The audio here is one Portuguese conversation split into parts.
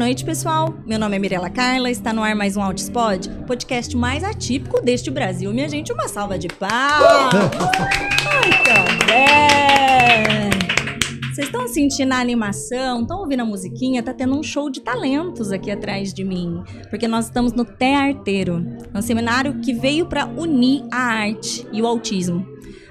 Noite, pessoal. Meu nome é Mirela Carla, está no ar mais um Outspod, podcast mais atípico deste Brasil. Minha gente, uma salva de palmas. Muito bem. Vocês estão sentindo a animação? Estão ouvindo a musiquinha? Tá tendo um show de talentos aqui atrás de mim, porque nós estamos no Té Arteiro, um seminário que veio para unir a arte e o autismo.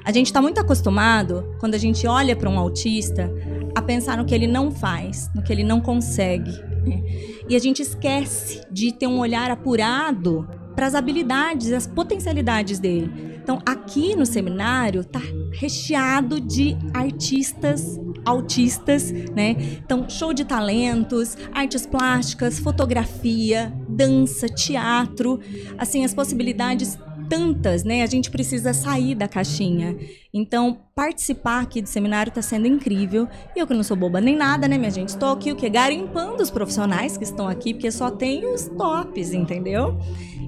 A gente está muito acostumado, quando a gente olha para um autista, a pensar no que ele não faz, no que ele não consegue, né? E a gente esquece de ter um olhar apurado para as habilidades, as potencialidades dele. Então, aqui no seminário tá recheado de artistas autistas, né? Então, show de talentos, artes plásticas, fotografia, dança, teatro, assim, as possibilidades tantas, né? A gente precisa sair da caixinha. Então, participar aqui do seminário está sendo incrível. E eu que não sou boba nem nada, né, minha gente? Estou aqui o que garimpando os profissionais que estão aqui, porque só tem os tops, entendeu?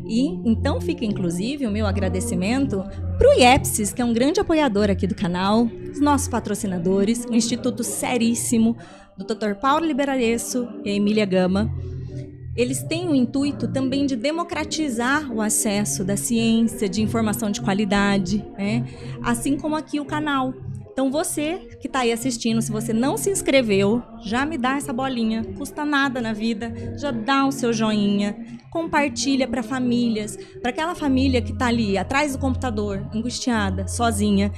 E então fica inclusive o meu agradecimento para o IEPSIS, que é um grande apoiador aqui do canal, os nossos patrocinadores, o Instituto Seríssimo, do Dr. Paulo Liberaresso e a Emília Gama eles têm o intuito também de democratizar o acesso da ciência, de informação de qualidade, né? assim como aqui o canal. Então você que está aí assistindo, se você não se inscreveu, já me dá essa bolinha, custa nada na vida, já dá o seu joinha, compartilha para famílias, para aquela família que está ali atrás do computador, angustiada, sozinha,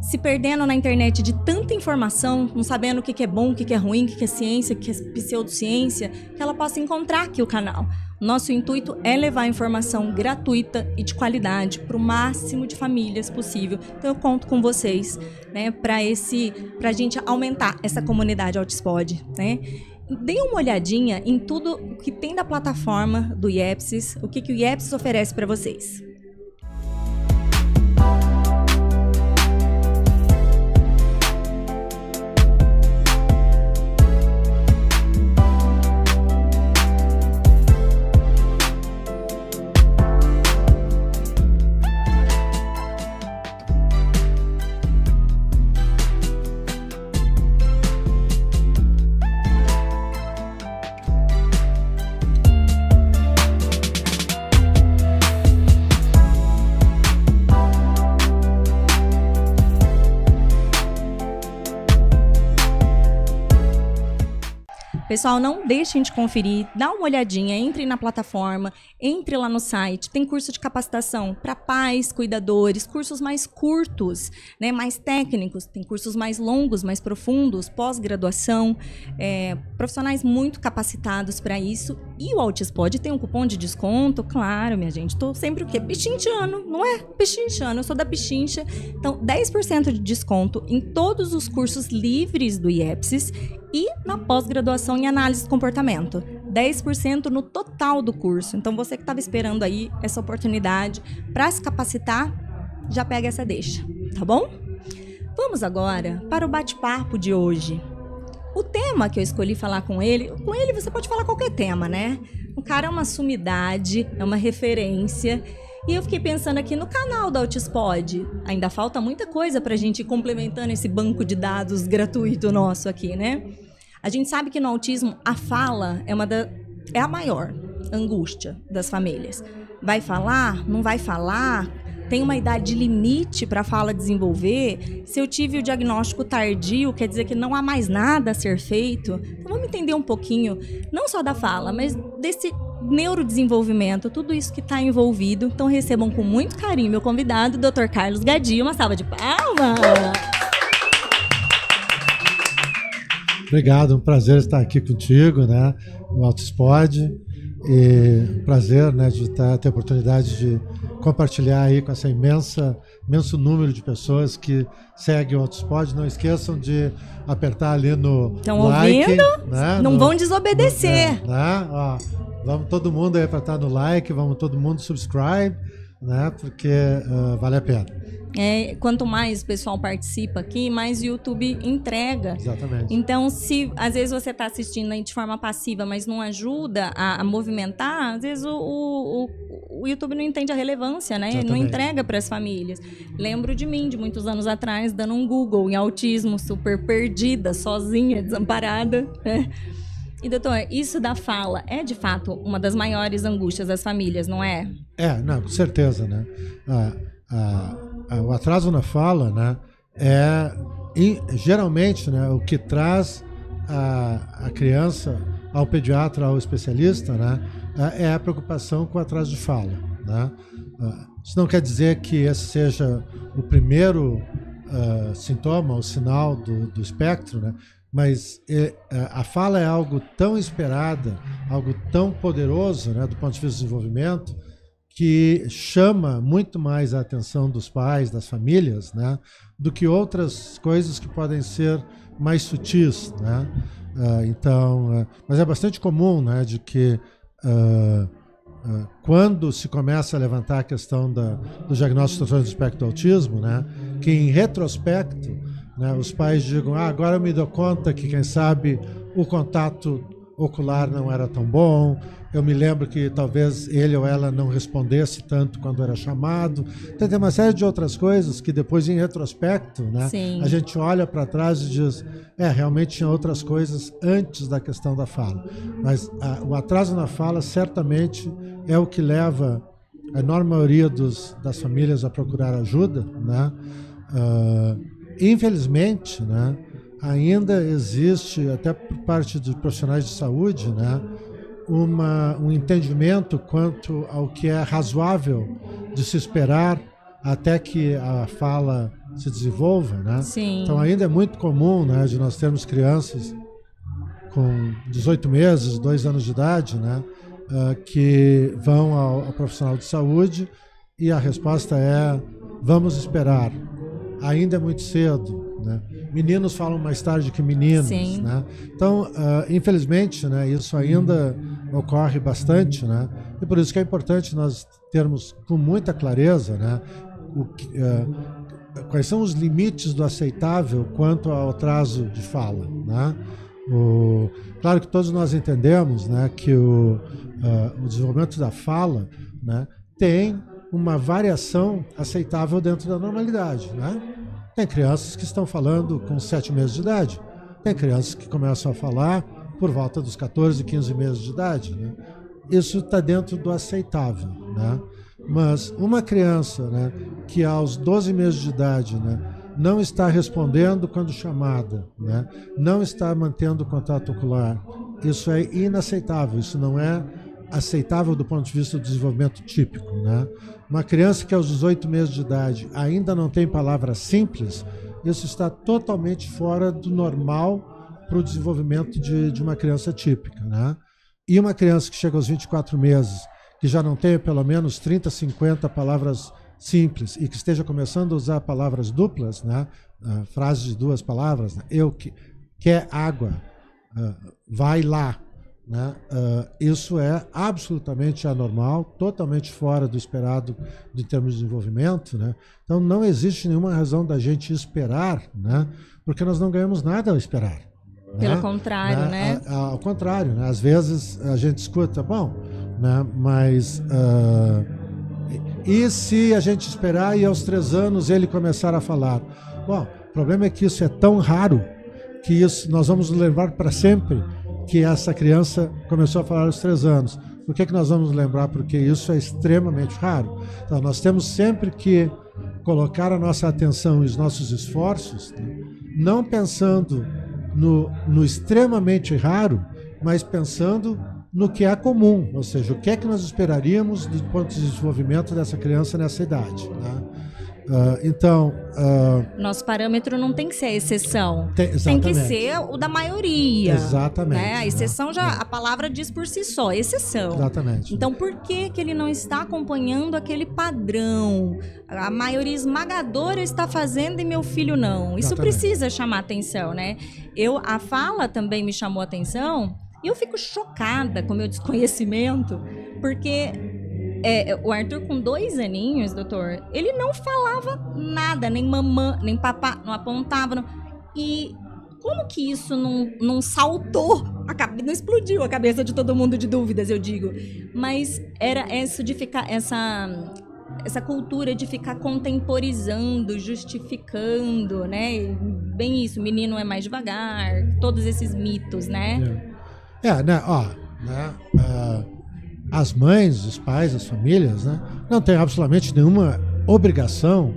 se perdendo na internet de tanta informação, não sabendo o que é bom, o que é ruim, o que é ciência, o que é pseudociência, que ela possa encontrar aqui o canal. Nosso intuito é levar informação gratuita e de qualidade para o máximo de famílias possível. Então eu conto com vocês, né, para esse, para a gente aumentar essa comunidade Altispod, né? Deem uma olhadinha em tudo que tem da plataforma do IEPSIS, o que, que o IEPSIS oferece para vocês. Pessoal, não deixem de conferir, dá uma olhadinha, entre na plataforma, entre lá no site. Tem curso de capacitação para pais, cuidadores, cursos mais curtos, né, mais técnicos, tem cursos mais longos, mais profundos, pós-graduação, é, profissionais muito capacitados para isso. E o Altispod tem um cupom de desconto, claro, minha gente. Estou sempre o quê? Pichinchando, não é? Pichinchando, eu sou da Pichincha. Então, 10% de desconto em todos os cursos livres do IEPSIS e na pós-graduação em análise de comportamento. 10% no total do curso. Então, você que estava esperando aí essa oportunidade para se capacitar, já pega essa deixa, tá bom? Vamos agora para o bate-papo de hoje. O tema que eu escolhi falar com ele, com ele você pode falar qualquer tema, né? O cara é uma sumidade, é uma referência. E eu fiquei pensando aqui no canal da Altispod. Ainda falta muita coisa para a gente ir complementando esse banco de dados gratuito nosso aqui, né? A gente sabe que no autismo a fala é uma da, é a maior angústia das famílias. Vai falar? Não vai falar? Tem uma idade limite para a fala desenvolver? Se eu tive o diagnóstico tardio, quer dizer que não há mais nada a ser feito? Então vamos entender um pouquinho, não só da fala, mas desse neurodesenvolvimento, tudo isso que está envolvido. Então recebam com muito carinho meu convidado, Dr. Carlos Gadio. Uma salva de palmas! Obrigado, um prazer estar aqui contigo, né, no Autospod. E prazer, né, de ter, ter a oportunidade de compartilhar aí com essa imensa, imenso número de pessoas que seguem o Autospod. Não esqueçam de apertar ali no Estão like. ouvindo? Né, Não no, vão desobedecer. No, é, né, ó, vamos todo mundo aí apertar no like, vamos todo mundo subscribe, né, porque uh, vale a pena. É, quanto mais o pessoal participa aqui, mais o YouTube entrega. Exatamente. Então, se às vezes você está assistindo aí de forma passiva, mas não ajuda a, a movimentar, às vezes o, o, o, YouTube não entende a relevância, né? Exatamente. Não entrega para as famílias. Lembro de mim, de muitos anos atrás, dando um Google em autismo, super perdida, sozinha, desamparada. Né? E doutor, isso da fala é de fato uma das maiores angústias das famílias, não é? É, não, com certeza, né? Ah, ah, o atraso na fala, né, é geralmente, né, o que traz a, a criança ao pediatra, ao especialista, né, é a preocupação com o atraso de fala, né? Ah, isso não quer dizer que esse seja o primeiro uh, sintoma, o sinal do, do espectro, né? Mas é, a fala é algo tão esperada, algo tão poderoso né, do ponto de vista do desenvolvimento, que chama muito mais a atenção dos pais, das famílias, né, do que outras coisas que podem ser mais sutis. Né? Uh, então, uh, mas é bastante comum né, de que uh, quando se começa a levantar a questão da, do diagnóstico do espectro do autismo, né, que em retrospecto né, os pais digam, ah, agora eu me dou conta que quem sabe o contato ocular não era tão bom, eu me lembro que talvez ele ou ela não respondesse tanto quando era chamado. Então, tem uma série de outras coisas que depois, em retrospecto, né, a gente olha para trás e diz: é, realmente tinha outras coisas antes da questão da fala. Mas a, o atraso na fala certamente é o que leva a enorme maioria dos, das famílias a procurar ajuda. Né? Uh, infelizmente, né, ainda existe, até por parte de profissionais de saúde, né, uma, um entendimento quanto ao que é razoável de se esperar até que a fala se desenvolva, né? Sim. Então ainda é muito comum, né, de nós termos crianças com 18 meses, 2 anos de idade, né, uh, que vão ao, ao profissional de saúde e a resposta é vamos esperar. Ainda é muito cedo, né? Meninos falam mais tarde que meninos, né? Então, uh, infelizmente, né, isso ainda ocorre bastante, né? E por isso que é importante nós termos com muita clareza, né, o uh, quais são os limites do aceitável quanto ao atraso de fala, né? O, claro que todos nós entendemos, né, que o, uh, o desenvolvimento da fala, né, tem uma variação aceitável dentro da normalidade, né? Tem crianças que estão falando com 7 meses de idade, tem crianças que começam a falar por volta dos 14, 15 meses de idade. Né? Isso está dentro do aceitável. Né? Mas uma criança né, que aos 12 meses de idade né, não está respondendo quando chamada, né, não está mantendo contato ocular, isso é inaceitável, isso não é aceitável do ponto de vista do desenvolvimento típico. Né? Uma criança que aos 18 meses de idade ainda não tem palavras simples, isso está totalmente fora do normal para o desenvolvimento de, de uma criança típica. Né? E uma criança que chega aos 24 meses, que já não tenha pelo menos 30, 50 palavras simples e que esteja começando a usar palavras duplas, né? Uh, frases de duas palavras, né? eu que quer água, uh, vai lá. Né? Uh, isso é absolutamente anormal, totalmente fora do esperado em termos de desenvolvimento. Né? Então não existe nenhuma razão da gente esperar, né? porque nós não ganhamos nada ao esperar. Pelo né? contrário, né? né? ao contrário, né? Às vezes a gente escuta, bom, né? Mas uh, e se a gente esperar e aos três anos ele começar a falar? Bom, o problema é que isso é tão raro que isso nós vamos lembrar para sempre que essa criança começou a falar aos três anos. Por que, que nós vamos lembrar? Porque isso é extremamente raro. Então, nós temos sempre que colocar a nossa atenção e os nossos esforços, né? não pensando no, no extremamente raro, mas pensando no que é comum, ou seja, o que é que nós esperaríamos do ponto de desenvolvimento dessa criança nessa idade. Né? Uh, então. Uh, Nosso parâmetro não tem que ser a exceção. Tem, tem que ser o da maioria. Exatamente. Né? A exceção já. A palavra diz por si só, exceção. Exatamente. Então, por que, que ele não está acompanhando aquele padrão? A maioria esmagadora está fazendo e meu filho não. Isso Exatamente. precisa chamar atenção, né? Eu, a fala também me chamou atenção. E eu fico chocada com o meu desconhecimento, porque é, o Arthur, com dois aninhos, doutor, ele não falava nada, nem mamã, nem papá, não apontava. Não... E como que isso não, não saltou, cabe... não explodiu a cabeça de todo mundo de dúvidas, eu digo. Mas era isso de ficar, essa, essa cultura de ficar contemporizando, justificando, né? Bem isso, menino é mais devagar, todos esses mitos, né? É. É, né, ó, né, uh, as mães, os pais, as famílias, né, não têm absolutamente nenhuma obrigação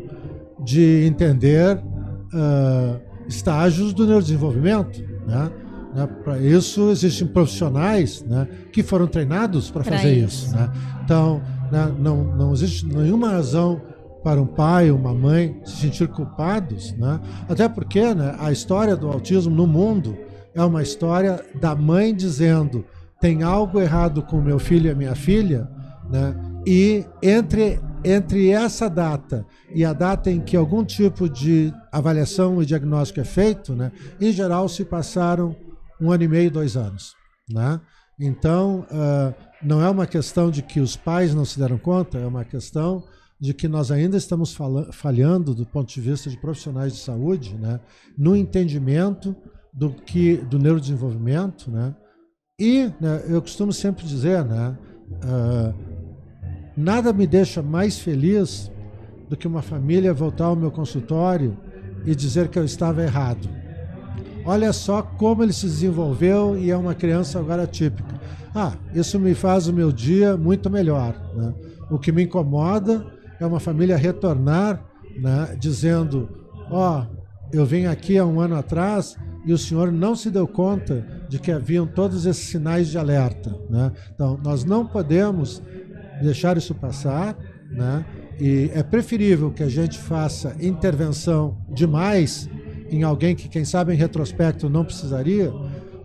de entender uh, estágios do neurodesenvolvimento, né? Né? Para isso existem profissionais né, que foram treinados para fazer isso. isso né? Então, né, não, não existe nenhuma razão para um pai ou uma mãe se sentir culpados, né? até porque né, a história do autismo no mundo é uma história da mãe dizendo tem algo errado com meu filho e a minha filha, né? e entre, entre essa data e a data em que algum tipo de avaliação e diagnóstico é feito, né, em geral se passaram um ano e meio, dois anos. Né? Então, uh, não é uma questão de que os pais não se deram conta, é uma questão de que nós ainda estamos falhando do ponto de vista de profissionais de saúde, né, no entendimento do que do neurodesenvolvimento, né, e né, eu costumo sempre dizer, né, uh, nada me deixa mais feliz do que uma família voltar ao meu consultório e dizer que eu estava errado. Olha só como ele se desenvolveu e é uma criança agora típica. Ah, isso me faz o meu dia muito melhor. Né? O que me incomoda é uma família retornar né, dizendo: Ó, oh, eu vim aqui há um ano atrás e o senhor não se deu conta de que haviam todos esses sinais de alerta. Né? Então, nós não podemos deixar isso passar, né? e é preferível que a gente faça intervenção demais em alguém que, quem sabe, em retrospecto não precisaria,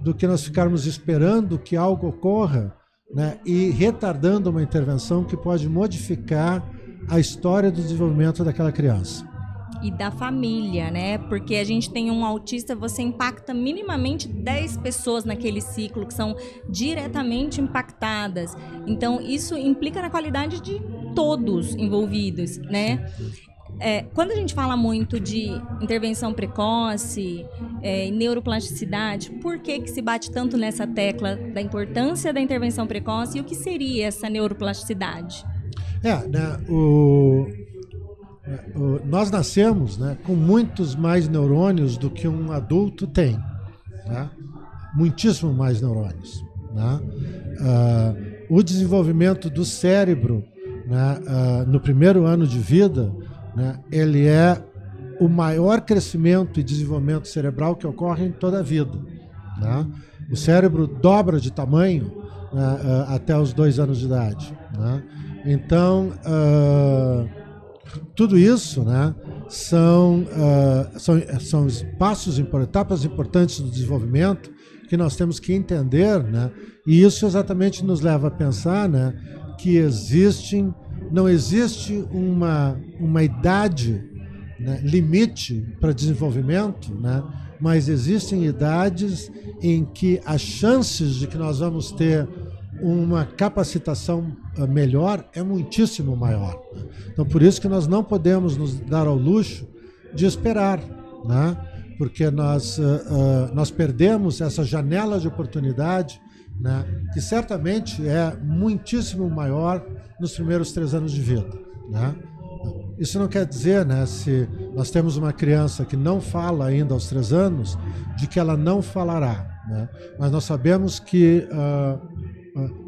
do que nós ficarmos esperando que algo ocorra né, e retardando uma intervenção que pode modificar a história do desenvolvimento daquela criança. E da família, né? Porque a gente tem um autista, você impacta minimamente 10 pessoas naquele ciclo que são diretamente impactadas. Então, isso implica na qualidade de todos envolvidos, né? É, quando a gente fala muito de intervenção precoce, é, neuroplasticidade, por que, que se bate tanto nessa tecla da importância da intervenção precoce e o que seria essa neuroplasticidade? É, né, o, nós nascemos né, com muitos mais neurônios do que um adulto tem. Né? Muitíssimo mais neurônios. Né? Uh, o desenvolvimento do cérebro né, uh, no primeiro ano de vida né, ele é o maior crescimento e desenvolvimento cerebral que ocorre em toda a vida. Né? O cérebro dobra de tamanho uh, até os dois anos de idade. Né? Então, tudo isso né, são, uh, são, são passos, etapas importantes do desenvolvimento que nós temos que entender, né, e isso exatamente nos leva a pensar né, que existem não existe uma, uma idade né, limite para desenvolvimento, né, mas existem idades em que as chances de que nós vamos ter uma capacitação melhor é muitíssimo maior. Né? Então, por isso que nós não podemos nos dar ao luxo de esperar, né? porque nós, uh, uh, nós perdemos essa janela de oportunidade, né? que certamente é muitíssimo maior nos primeiros três anos de vida. Né? Isso não quer dizer, né, se nós temos uma criança que não fala ainda aos três anos, de que ela não falará. Né? Mas nós sabemos que uh,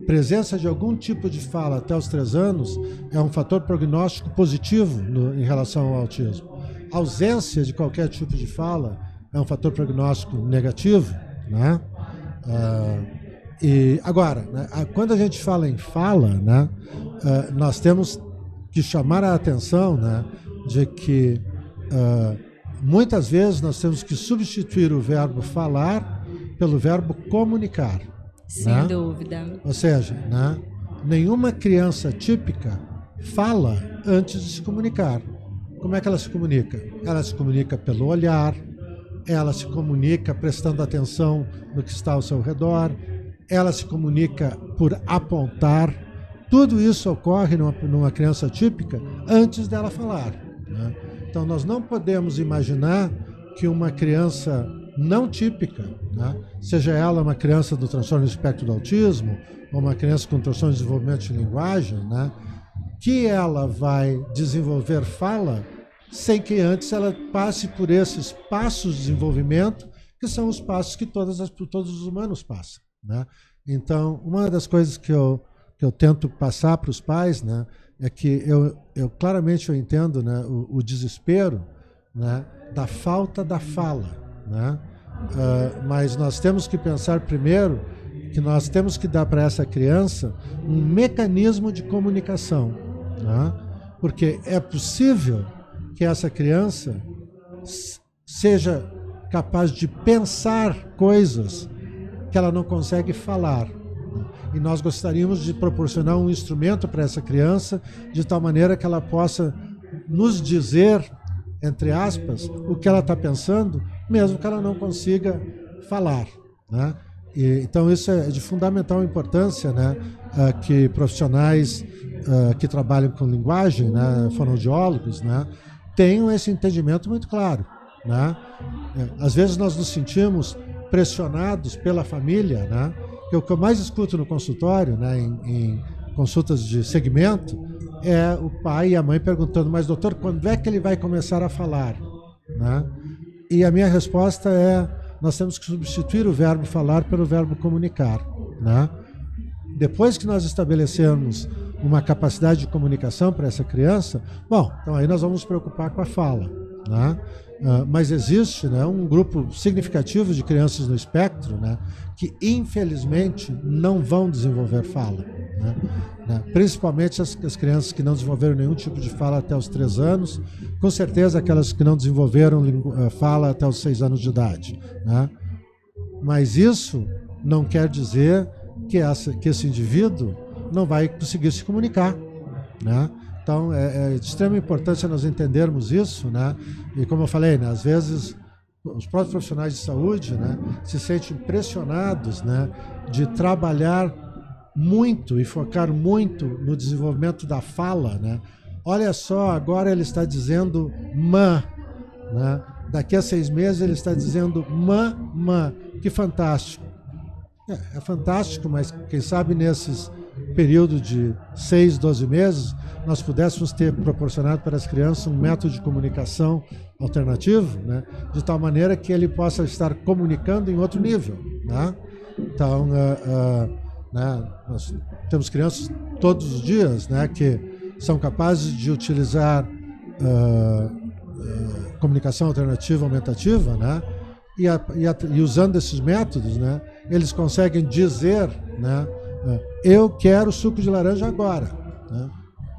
presença de algum tipo de fala até os três anos é um fator prognóstico positivo no, em relação ao autismo. A ausência de qualquer tipo de fala é um fator prognóstico negativo. Né? Uh, e agora, né, quando a gente fala em fala, né, uh, nós temos que chamar a atenção né, de que uh, muitas vezes nós temos que substituir o verbo falar pelo verbo comunicar. Sem né? dúvida. Ou seja, né, nenhuma criança típica fala antes de se comunicar. Como é que ela se comunica? Ela se comunica pelo olhar, ela se comunica prestando atenção no que está ao seu redor, ela se comunica por apontar. Tudo isso ocorre numa, numa criança típica antes dela falar. Né? Então, nós não podemos imaginar que uma criança não típica, né? seja ela uma criança do transtorno do espectro do autismo, ou uma criança com transtorno de desenvolvimento de linguagem, né? que ela vai desenvolver fala sem que antes ela passe por esses passos de desenvolvimento, que são os passos que todas as, todos os humanos passam. Né? Então, uma das coisas que eu, que eu tento passar para os pais né, é que eu, eu claramente eu entendo né, o, o desespero né, da falta da fala. Né? Uh, mas nós temos que pensar primeiro que nós temos que dar para essa criança um mecanismo de comunicação. Né? Porque é possível que essa criança seja capaz de pensar coisas que ela não consegue falar. E nós gostaríamos de proporcionar um instrumento para essa criança, de tal maneira que ela possa nos dizer, entre aspas, o que ela está pensando, mesmo que ela não consiga falar. Né? E, então, isso é de fundamental importância né? Uh, que profissionais uh, que trabalham com linguagem, né? fonoaudiólogos, né? tenham esse entendimento muito claro. Né? É, às vezes nós nos sentimos pressionados pela família, né? Que o que eu mais escuto no consultório, né, em, em consultas de segmento, é o pai e a mãe perguntando: "Mas doutor, quando é que ele vai começar a falar?", né? E a minha resposta é: nós temos que substituir o verbo falar pelo verbo comunicar, né? Depois que nós estabelecemos uma capacidade de comunicação para essa criança, bom, então aí nós vamos nos preocupar com a fala, né? Uh, mas existe né, um grupo significativo de crianças no espectro né, que, infelizmente, não vão desenvolver fala. Né, né, principalmente as, as, crianças que não desenvolveram nenhum tipo de fala até os três anos, com certeza aquelas que não desenvolveram uh, fala até os seis anos de idade. Né. Mas isso não quer dizer que, essa, que esse indivíduo não vai conseguir se comunicar. Né? Então, é, é, de extrema importância nós entendermos isso, né? E como eu falei, né, às vezes os próprios profissionais de saúde, né, se sentem pressionados, né, de trabalhar muito e focar muito no desenvolvimento da fala, né? Olha só, agora ele está dizendo mã, né? Daqui a seis meses ele está dizendo mã, mã. Que fantástico. É, é fantástico, mas quem sabe nesses período de 6, 12 meses, nós pudéssemos ter proporcionado para as crianças um método de comunicação alternativo, né, de tal maneira que ele possa estar comunicando em outro nível. Né? Então, uh, uh, né, nós temos crianças todos os dias né, que são capazes de utilizar uh, comunicação alternativa aumentativa, né, e, a, e, a, e usando esses métodos, né, eles conseguem dizer né, eu quero suco de laranja agora. Né?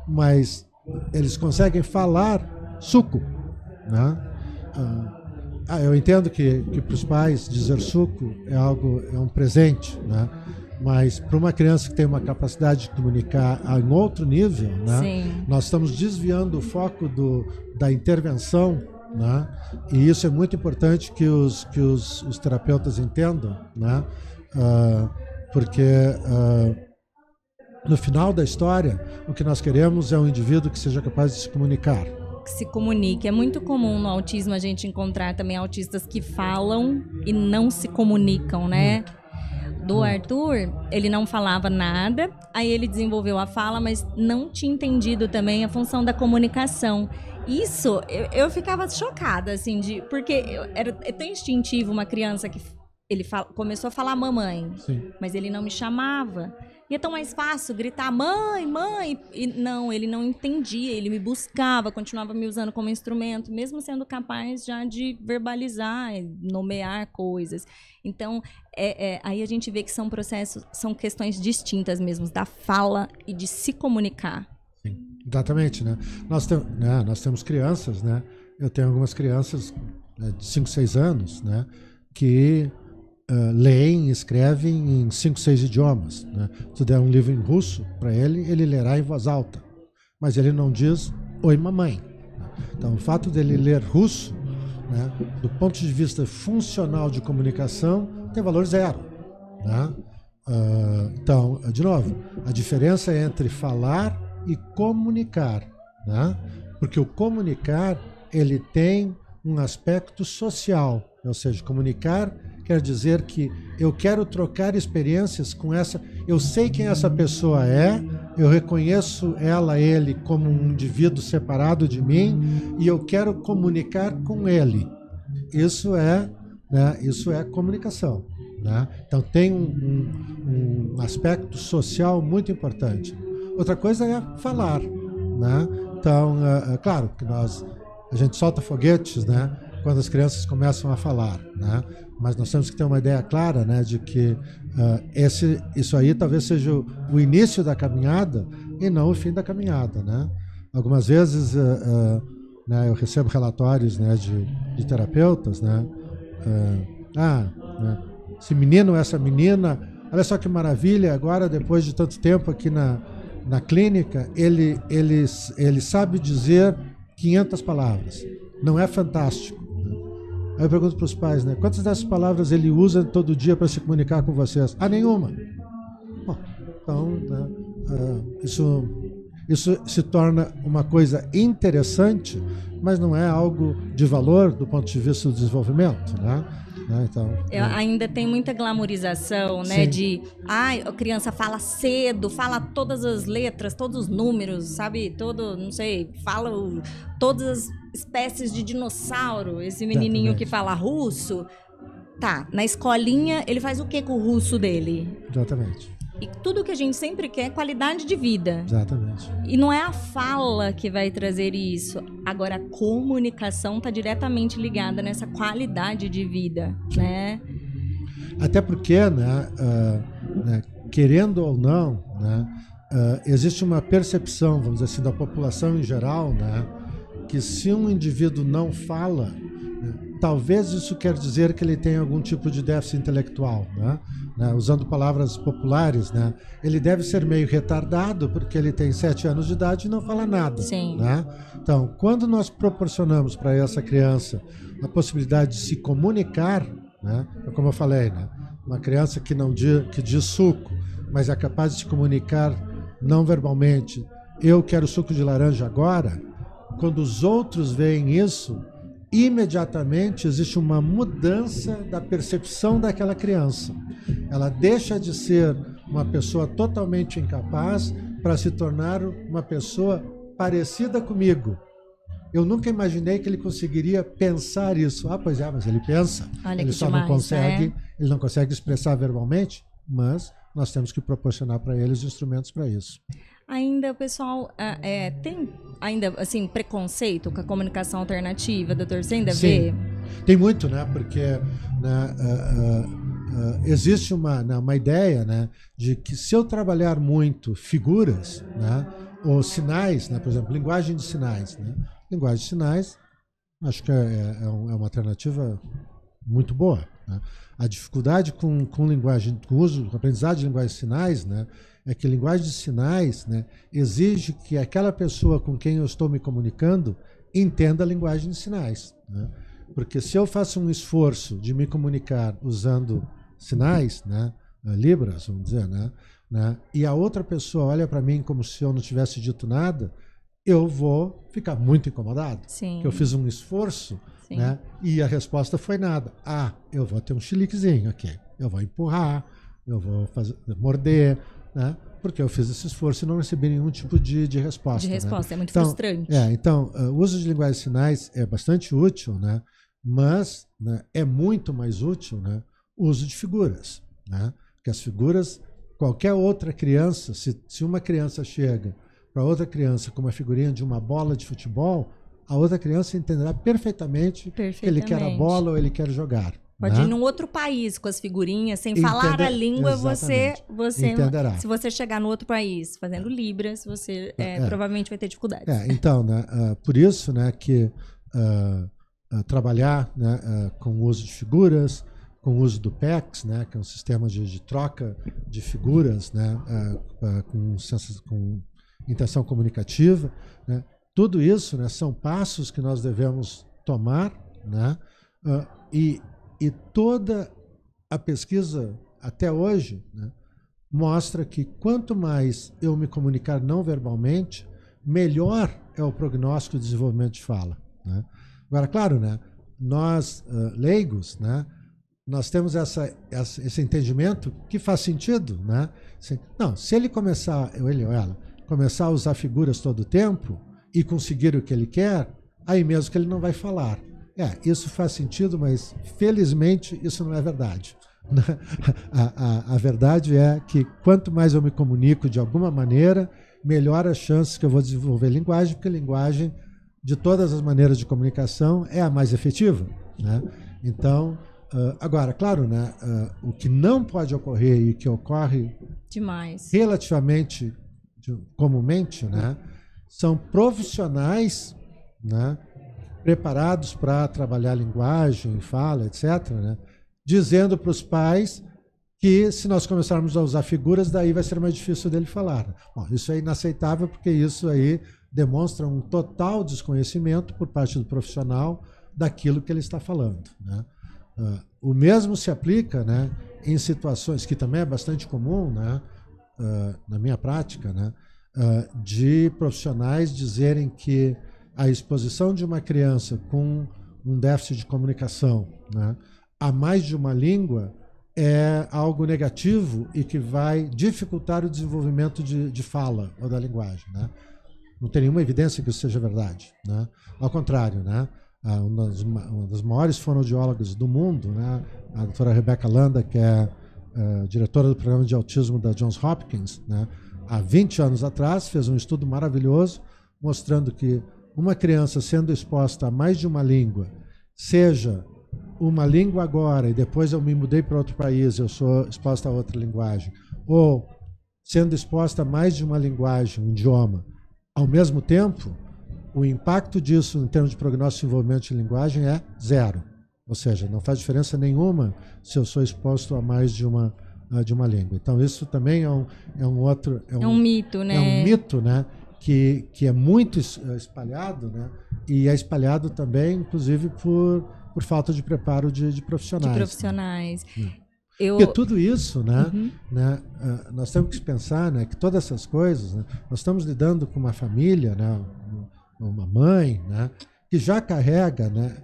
Mas eles conseguem falar suco. Né? Ah, eu entendo que, que para os pais dizer suco é algo, é um presente, né? mas para uma criança que tem uma capacidade de comunicar em outro nível, né? nós estamos desviando o foco do, da intervenção né? E isso é muito importante que os, que os, os terapeutas entendam, né? Uh, porque uh, no final da história, o que nós queremos é um indivíduo que seja capaz de se comunicar. Que se comunique. É muito comum no autismo a gente encontrar também autistas que falam e não se comunicam, né? Muito. Do Arthur, ele não falava nada, aí ele desenvolveu a fala, mas não tinha entendido também a função da comunicação. Isso, eu, eu ficava chocada, assim, de. Porque eu, era, é tão instintivo uma criança que ele fala, começou a falar mamãe, Sim. mas ele não me chamava. E é tão mais fácil gritar mãe, mãe. E não, ele não entendia, ele me buscava, continuava me usando como instrumento, mesmo sendo capaz já de verbalizar, nomear coisas. Então, é, é, aí a gente vê que são processos, são questões distintas mesmo, da fala e de se comunicar. Sim, exatamente, né? Nós, tem, né? Nós temos crianças, né? Eu tenho algumas crianças né, de 5, 6 anos, né? Que uh, leem, escrevem em cinco, seis idiomas. Né? Se der um livro em russo para ele, ele lerá em voz alta, mas ele não diz oi mamãe. Então, o fato dele ler russo, né, do ponto de vista funcional de comunicação, tem valor zero. Né? Uh, então, de novo, a diferença é entre falar e comunicar, né? porque o comunicar ele tem um aspecto social, ou seja, comunicar quer dizer que eu quero trocar experiências com essa. Eu sei quem essa pessoa é, eu reconheço ela, ele, como um indivíduo separado de mim e eu quero comunicar com ele. Isso é, né, isso é comunicação. Né? Então tem um, um, um, aspecto social muito importante. Outra coisa é falar. Né? Então, é, é claro que nós a gente solta foguetes, né? Quando as crianças começam a falar, né? Mas nós temos que ter uma ideia clara, né, de que uh, esse, isso aí talvez seja o, o, início da caminhada e não o fim da caminhada, né? Algumas vezes uh, uh, né, eu recebo relatórios, né, de, de terapeutas, né? ah, né, esse menino, essa menina, olha só que maravilha! Agora, depois de tanto tempo aqui na, na clínica, ele, ele, ele sabe dizer 500 palavras. Não é fantástico. Aí eu pergunto para os pais, né? Quantas dessas palavras ele usa todo dia para se comunicar com vocês? Ah, nenhuma. Bom, então, né, uh, isso, isso se torna uma coisa interessante, mas não é algo de valor do ponto de vista do desenvolvimento, né? Né? Então, é. Ainda tem muita glamorização, né? Sim. De, ai, a criança fala cedo, fala todas as letras, todos os números, sabe? Todo, não sei, fala o, todas as espécies de dinossauro. Esse menininho Exatamente. que fala russo. Tá, na escolinha ele faz o que com o russo dele? Exatamente. E tudo que a gente sempre quer é qualidade de vida. Exatamente. E não é a fala que vai trazer isso. Agora, a comunicação está diretamente ligada nessa qualidade de vida, né? Até porque, né, uh, né querendo ou não, né, uh, existe uma percepção, vamos dizer assim, da população em geral, né, que se um indivíduo não fala, talvez isso quer dizer que ele tem algum tipo de déficit intelectual, né? né, usando palavras populares, né, ele deve ser meio retardado porque ele tem sete anos de idade e não fala nada. Sim. Né? Então, quando nós proporcionamos para essa criança a possibilidade de se comunicar, né, como eu falei, né, uma criança que não diz, que diz suco, mas é capaz de se comunicar não verbalmente, eu quero suco de laranja agora, quando os outros veem isso, imediatamente existe uma mudança da percepção daquela criança. Ela deixa de ser uma pessoa totalmente incapaz para se tornar uma pessoa parecida comigo. Eu nunca imaginei que ele conseguiria pensar isso. Ah, pois é, mas ele pensa. Olha ele só demais, não consegue, é? ele não consegue expressar verbalmente, mas nós temos que proporcionar para eles instrumentos para isso. Ainda o pessoal é, é, tem ainda assim preconceito com a comunicação alternativa, doutor? Você ainda Sim, vê? Tem muito, né? Porque né, uh, uh, uh, existe uma, né, uma ideia né, de que se eu trabalhar muito figuras, né, ou sinais, né, por exemplo, linguagem de sinais, né? linguagem de sinais, acho que é, é, é, é uma alternativa muito boa. Né? A dificuldade com, com linguagem, com uso, com aprendizagem de linguagem de sinais, né, é que linguagem de sinais né, exige que aquela pessoa com quem eu estou me comunicando entenda a linguagem de sinais. Né? Porque se eu faço um esforço de me comunicar usando sinais, né, eh, libras, vamos dizer, né, né, e a outra pessoa olha para mim como se eu não tivesse dito nada, eu vou ficar muito incomodado. Sim. Que eu fiz um esforço né, e a resposta foi nada. Ah, eu vou ter um chiliquezinho aqui. Eu vou empurrar, eu vou fazer, morder, né? Porque eu fiz esse esforço e não recebi nenhum tipo de, de resposta. De né? resposta, né? é muito então, frustrante. É, então, uh, o uso de linguagem de sinais é bastante útil, né? mas né, é muito mais útil né, o uso de figuras. Né? Porque as figuras, qualquer outra criança, se, se uma criança chega para outra criança com uma figurinha de uma bola de futebol, a outra criança entenderá perfeitamente, perfeitamente. que ele quer a bola ou ele quer jogar. Pode né? ir num outro país com as figurinhas, sem falar a língua, você, você Entenderá. se você chegar no outro país fazendo libras, você é, é. provavelmente vai ter dificuldades. É, então, né, uh, por isso, né, que uh, uh, trabalhar né, com o uso de figuras, com o uso do PEX, né, que é um sistema de, de troca de figuras, né, com, com intenção comunicativa, né, tudo isso, né, são passos que nós devemos tomar, né, e e toda a pesquisa até hoje né, mostra que quanto mais eu me comunicar não verbalmente, melhor é o prognóstico de desenvolvimento de fala. Né? Agora, claro, né, nós uh, leigos, né, nós temos essa, essa, esse entendimento que faz sentido. Né? Se, não, se ele começar, ele ou ela, começar a usar figuras todo o tempo e conseguir o que ele quer, aí mesmo que ele não vai falar. É, isso faz sentido, mas felizmente isso não é verdade. a, a, a verdade é que quanto mais eu me comunico de alguma maneira, melhor as chances que eu vou desenvolver linguagem, porque linguagem, de todas as maneiras de comunicação, é a mais efetiva. Né? Então, uh, agora, claro, né, uh, o que não pode ocorrer e que ocorre Demais. relativamente de, comumente, né, são profissionais né, preparados para trabalhar linguagem, fala, etc., né, dizendo para os pais que se nós começarmos a usar figuras, daí vai ser mais difícil dele falar. Bom, isso é inaceitável porque isso aí demonstra um total desconhecimento por parte do profissional daquilo que ele está falando. Né? Uh, o mesmo se aplica né, em situações que também é bastante comum né, uh, na minha prática, né, uh, de profissionais dizerem que a exposição de uma criança com um déficit de comunicação né, a mais de uma língua é algo negativo e que vai dificultar o desenvolvimento de, de fala ou da linguagem. Né? Não tem nenhuma evidência que isso seja verdade. Né? Ao contrário, né? uma, das, maiores fonoaudiólogas do mundo, né? a doutora Rebecca Landa, que é uh, diretora do programa de autismo da Johns Hopkins, né? há 20 anos atrás, fez um estudo maravilhoso mostrando que uma criança sendo exposta a mais de uma língua, seja uma língua agora e depois eu me mudei para outro país, eu sou exposta a outra linguagem, ou sendo exposta a mais de uma linguagem, um idioma, ao mesmo tempo, o impacto disso em termos de prognóstico de desenvolvimento de linguagem é zero. Ou seja, não faz diferença nenhuma se eu sou exposto a mais de uma de uma língua. Então isso também é um, é um outro é um, é um mito, né? É um mito, né? Que, que é muito espalhado, né? E é espalhado também, inclusive, por por falta de preparo de, de profissionais. De profissionais. Né? Eu... Porque tudo isso, né, uhum. né, uh, nós temos que pensar né, que todas essas coisas, né, nós estamos lidando com uma família, né, uma mãe, né, que já carrega né,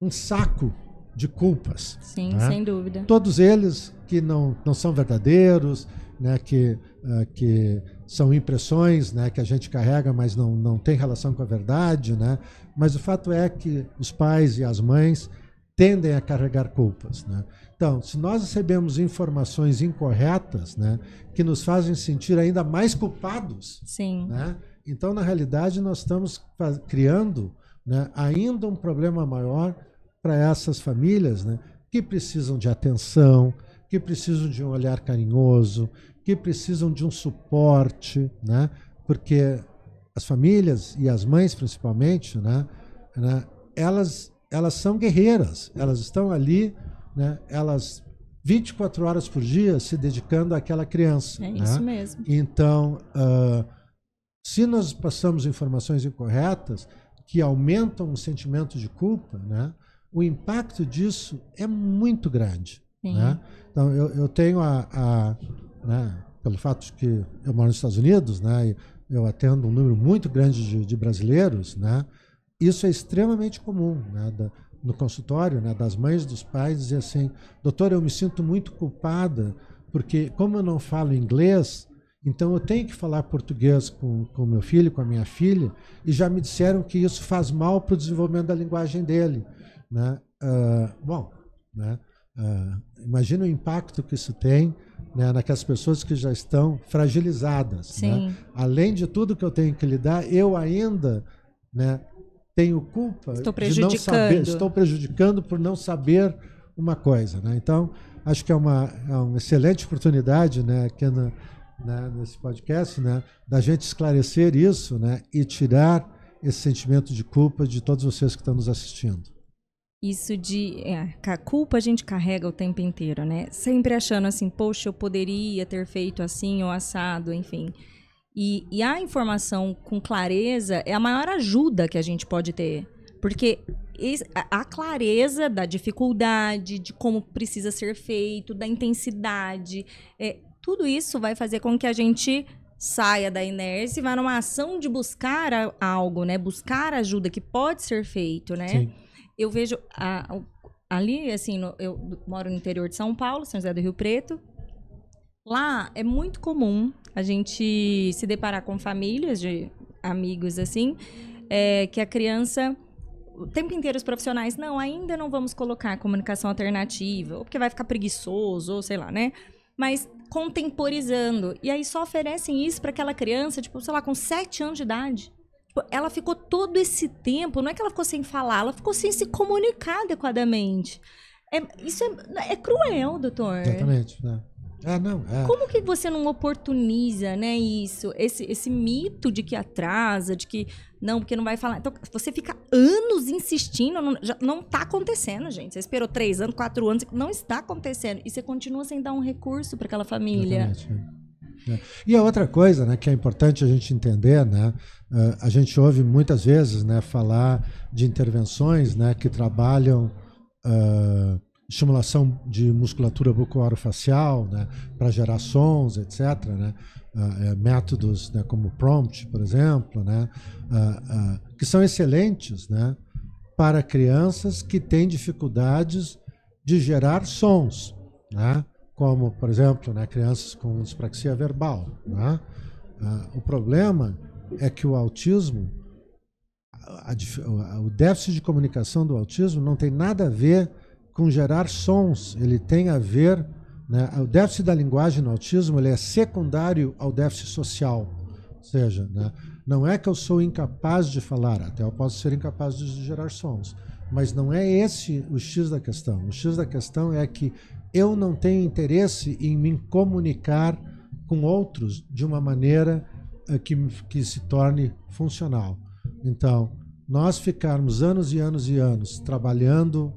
um saco de culpas. Sim, né? sem dúvida. Todos eles que não, não são verdadeiros, né, que, uh, que são impressões né, que a gente carrega, mas não, não tem relação com a verdade. Né? Mas o fato é que os pais e as mães tendem a carregar culpas. Né? Então, se nós recebemos informações incorretas né, que nos fazem sentir ainda mais culpados, Sim. Né, então, na realidade, nós estamos criando né, ainda um problema maior para essas famílias né, que precisam de atenção, que precisam de um olhar carinhoso, que precisam de um suporte, né? porque as famílias e as mães principalmente, né, né, elas, elas são guerreiras, elas estão ali, né, elas 24 horas por dia se dedicando àquela criança. É né? isso mesmo. Então, uh, se nós passamos informações incorretas que aumentam o sentimento de culpa, né, o impacto disso é muito grande. Né? Então, eu, eu tenho a, a né, pelo fato de que eu moro nos Estados Unidos, né, eu atendo um número muito grande de, de brasileiros, né, isso é extremamente comum né, da, no consultório, né, das mães dos pais dizer assim, doutor, eu me sinto muito culpada porque como eu não falo inglês, então eu tenho que falar português com o meu filho, com a minha filha, e já me disseram que isso faz mal para o desenvolvimento da linguagem dele. Né? Uh, bom, né? uh, imagina o impacto que isso tem né, naquelas pessoas que já estão fragilizadas. Né? Além de tudo que eu tenho que lidar, eu ainda né, tenho culpa estou de não saber, estou prejudicando por não saber uma coisa. Né? Então, acho que é uma, é uma excelente oportunidade né, aqui no, né, nesse podcast né, da gente esclarecer isso né, e tirar esse sentimento de culpa de todos vocês que estão nos assistindo isso de. É, a culpa a gente carrega o tempo inteiro, né? Sempre achando assim, poxa, eu poderia ter feito assim ou assado, enfim. E, e a informação com clareza é a maior ajuda que a gente pode ter. Porque a clareza da dificuldade, de como precisa ser feito, da intensidade, é, tudo isso vai fazer com que a gente saia da inércia e vá numa ação de buscar algo, né? Buscar ajuda que pode ser feito, né? Sim eu vejo a, ali, assim, no, eu moro no interior de São Paulo, São José do Rio Preto. Lá é muito comum a gente se deparar com famílias de amigos assim, é, que a criança o tempo inteiro os profissionais, não, ainda não vamos colocar comunicação alternativa, ou porque vai ficar preguiçoso, ou sei lá, né? Mas contemporizando. E aí só oferecem isso para aquela criança, tipo, sei lá, com 7 anos de idade. Ela ficou todo esse tempo, não é que ela ficou sem falar, ela ficou sem se comunicar adequadamente. É, isso é, é cruel, doutor. Exatamente, né? É, não, é. Como que você não oportuniza, né, isso? Esse, esse mito de que atrasa, de que não, porque não vai falar. Então, você fica anos insistindo, não, já, não tá acontecendo, gente. Você esperou três anos, quatro anos, não está acontecendo. E você continua sem dar um recurso para aquela família. É. E a outra coisa, né, que é importante a gente entender, né, uh, a gente ouve muitas vezes, né, falar de intervenções, né, que trabalham uh, estimulação de musculatura bucoorofacial, né, para gerar sons, etc. Né, uh, métodos né, como prompt, por exemplo, né, uh, que são excelentes né, para crianças que têm dificuldades de gerar sons, né, como, por exemplo, né, crianças com dispraxia verbal. Né. o problema é que o autismo, a, a, o déficit de comunicação do autismo não tem nada a ver com gerar sons, ele tem a ver. Né, o déficit da linguagem no autismo ele é secundário ao déficit social. Ou seja, né, não é que eu sou incapaz de falar, até eu posso ser incapaz de gerar sons. Mas não é esse o X da questão. O X da questão é que eu não tenho interesse em me comunicar com outros de uma maneira uh, que, que se torne funcional. Então, nós ficarmos anos e anos e anos trabalhando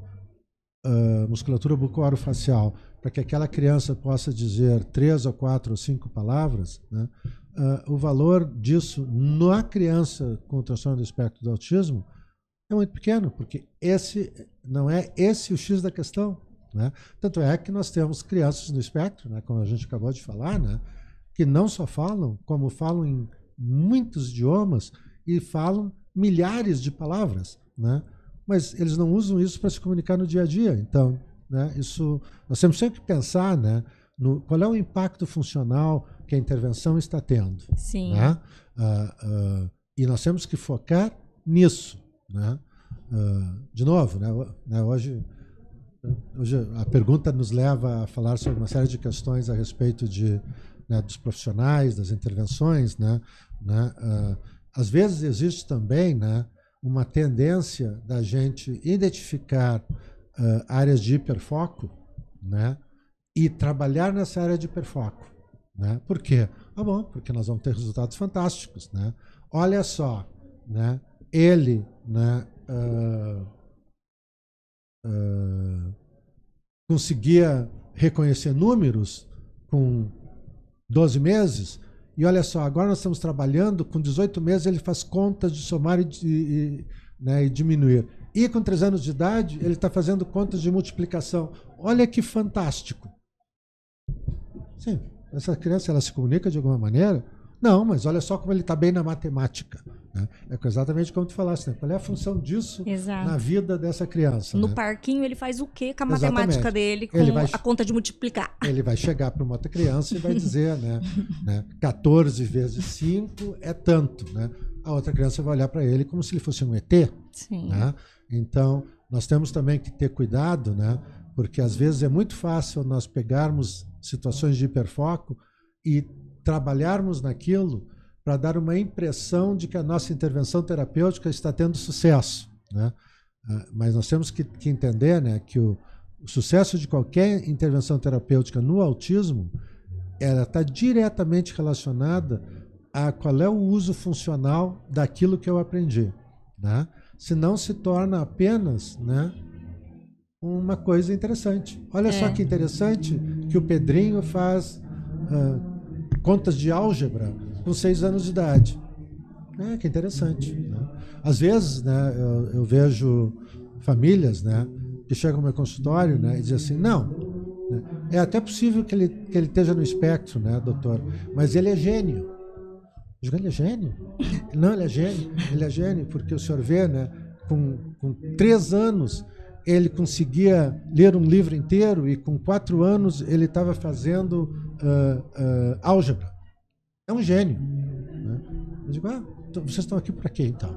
uh, musculatura bucoorofacial, para que aquela criança possa dizer três ou quatro ou cinco palavras, né, uh, o valor disso na criança com transtorno do espectro do autismo é muito pequeno, porque esse não é esse o X da questão. Né? Tanto é que nós temos crianças no espectro, né, como a gente acabou de falar, né, que não só falam, como falam em muitos idiomas e falam milhares de palavras. Né? mas eles não usam isso para se comunicar no dia a dia. Então, né, isso nós temos sempre que pensar, né, no, qual é o impacto funcional que a intervenção está tendo. Sim. Né? Uh, uh, e nós temos que focar nisso. Né? Uh, de novo, né, né, hoje, hoje a pergunta nos leva a falar sobre uma série de questões a respeito de, né, dos profissionais, das intervenções. Né, né, às vezes existe também né, uma tendência da gente identificar uh, áreas de hiperfoco, né? E trabalhar nessa área de hiperfoco, né? Por quê? Ah, bom, porque nós vamos ter resultados fantásticos, né? Olha só, né? Ele, né? Uh, uh, conseguia reconhecer números com 12 meses, e olha só, agora nós estamos trabalhando, com 18 meses ele faz contas de somar e, e, né, e diminuir. E com 3 anos de idade, ele está fazendo contas de multiplicação. Olha que fantástico. Sim, essa criança ela se comunica de alguma maneira? Não, mas olha só como ele está bem na matemática. Né? É exatamente como tu falaste, né? qual é a função disso Exato. na vida dessa criança? No né? parquinho ele faz o quê com a exatamente. matemática dele, com vai, a conta de multiplicar? Ele vai chegar para uma outra criança e vai dizer, né, né, 14 vezes 5 é tanto, né? A outra criança vai olhar para ele como se ele fosse um ET. Sim. Né? Então, nós temos também que ter cuidado, né? Porque às vezes é muito fácil nós pegarmos situações de hiperfoco e trabalharmos naquilo para dar uma impressão de que a nossa intervenção terapêutica está tendo sucesso. Né? Ah, mas nós temos que, que entender né, que o, o, sucesso de qualquer intervenção terapêutica no autismo ela está diretamente relacionada a qual é o uso funcional daquilo que eu aprendi. Né? Senão se torna apenas né, uma coisa interessante. Olha é. só que interessante que o Pedrinho faz uh, contas de álgebra com seis anos de idade. É, que interessante. Né? Às vezes, né, eu, eu, vejo famílias né, que chegam no meu consultório né, e dizem assim, não, né, é até possível que ele, que ele esteja no espectro, né, doutor, mas ele é gênio. Eu digo, ele é gênio? Não, ele é gênio. Ele é gênio porque o senhor vê, né, com, com três anos, ele conseguia ler um livro inteiro e com quatro anos ele estava fazendo uh, uh, álgebra. É um gênio. Né? Eu digo, ah, então vocês estão aqui para quê então?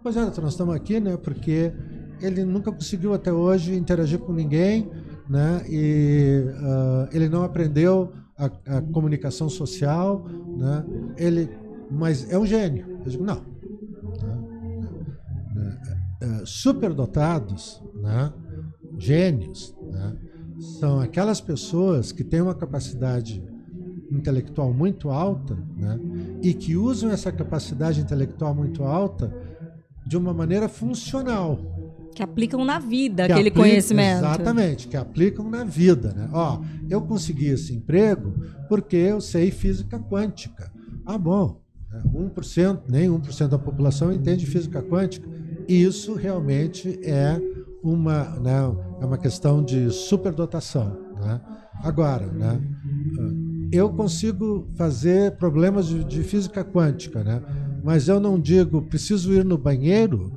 Pois é, nós estamos aqui, né? Porque ele nunca conseguiu até hoje interagir com ninguém, né? E uh, ele não aprendeu a, a, comunicação social, né? Ele, mas é um gênio. Eu digo não. Né? Uh, superdotados, né? Gênios, né? São aquelas pessoas que têm uma capacidade intelectual muito alta, né? E que usam essa capacidade intelectual muito alta de uma maneira funcional. Que aplicam na vida que aquele aplica, conhecimento. Exatamente, que aplicam na vida. Né? Ó, eu consegui esse emprego porque eu sei física quântica. Ah, bom, 1%, né? nem 1% da população entende física quântica. Isso realmente é uma, né, é uma questão de superdotação. Né? Agora, né, eu consigo fazer problemas de, de física quântica, né? mas eu não digo preciso ir no banheiro.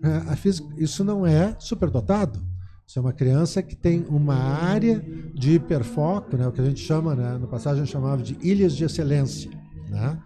Né? Física, isso não é superdotado. Isso é uma criança que tem uma área de hiperfoco, né? o que a gente chama, né? no passado a gente chamava de ilhas de excelência. Né?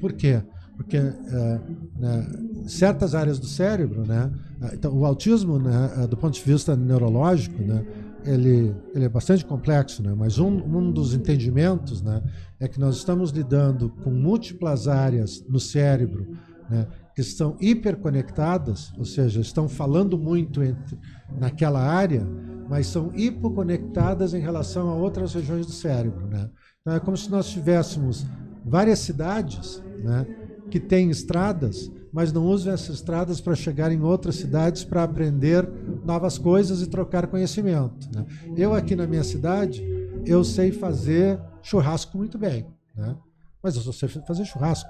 Por quê? Porque é, né, certas áreas do cérebro, né? Então, o autismo, né, do ponto de vista neurológico, né, ele, ele é bastante complexo, né? mas um, um dos entendimentos né, é que nós estamos lidando com múltiplas áreas no cérebro né, que estão hiperconectadas, ou seja, estão falando muito entre, naquela área, mas são hipoconectadas em relação a outras regiões do cérebro. Né? Então é como se nós tivéssemos várias cidades né, que têm estradas, mas não usam essas estradas para chegar em outras cidades para aprender novas coisas e trocar conhecimento. Né? Eu aqui na minha cidade, eu sei fazer churrasco muito bem, né? mas eu só sei fazer churrasco.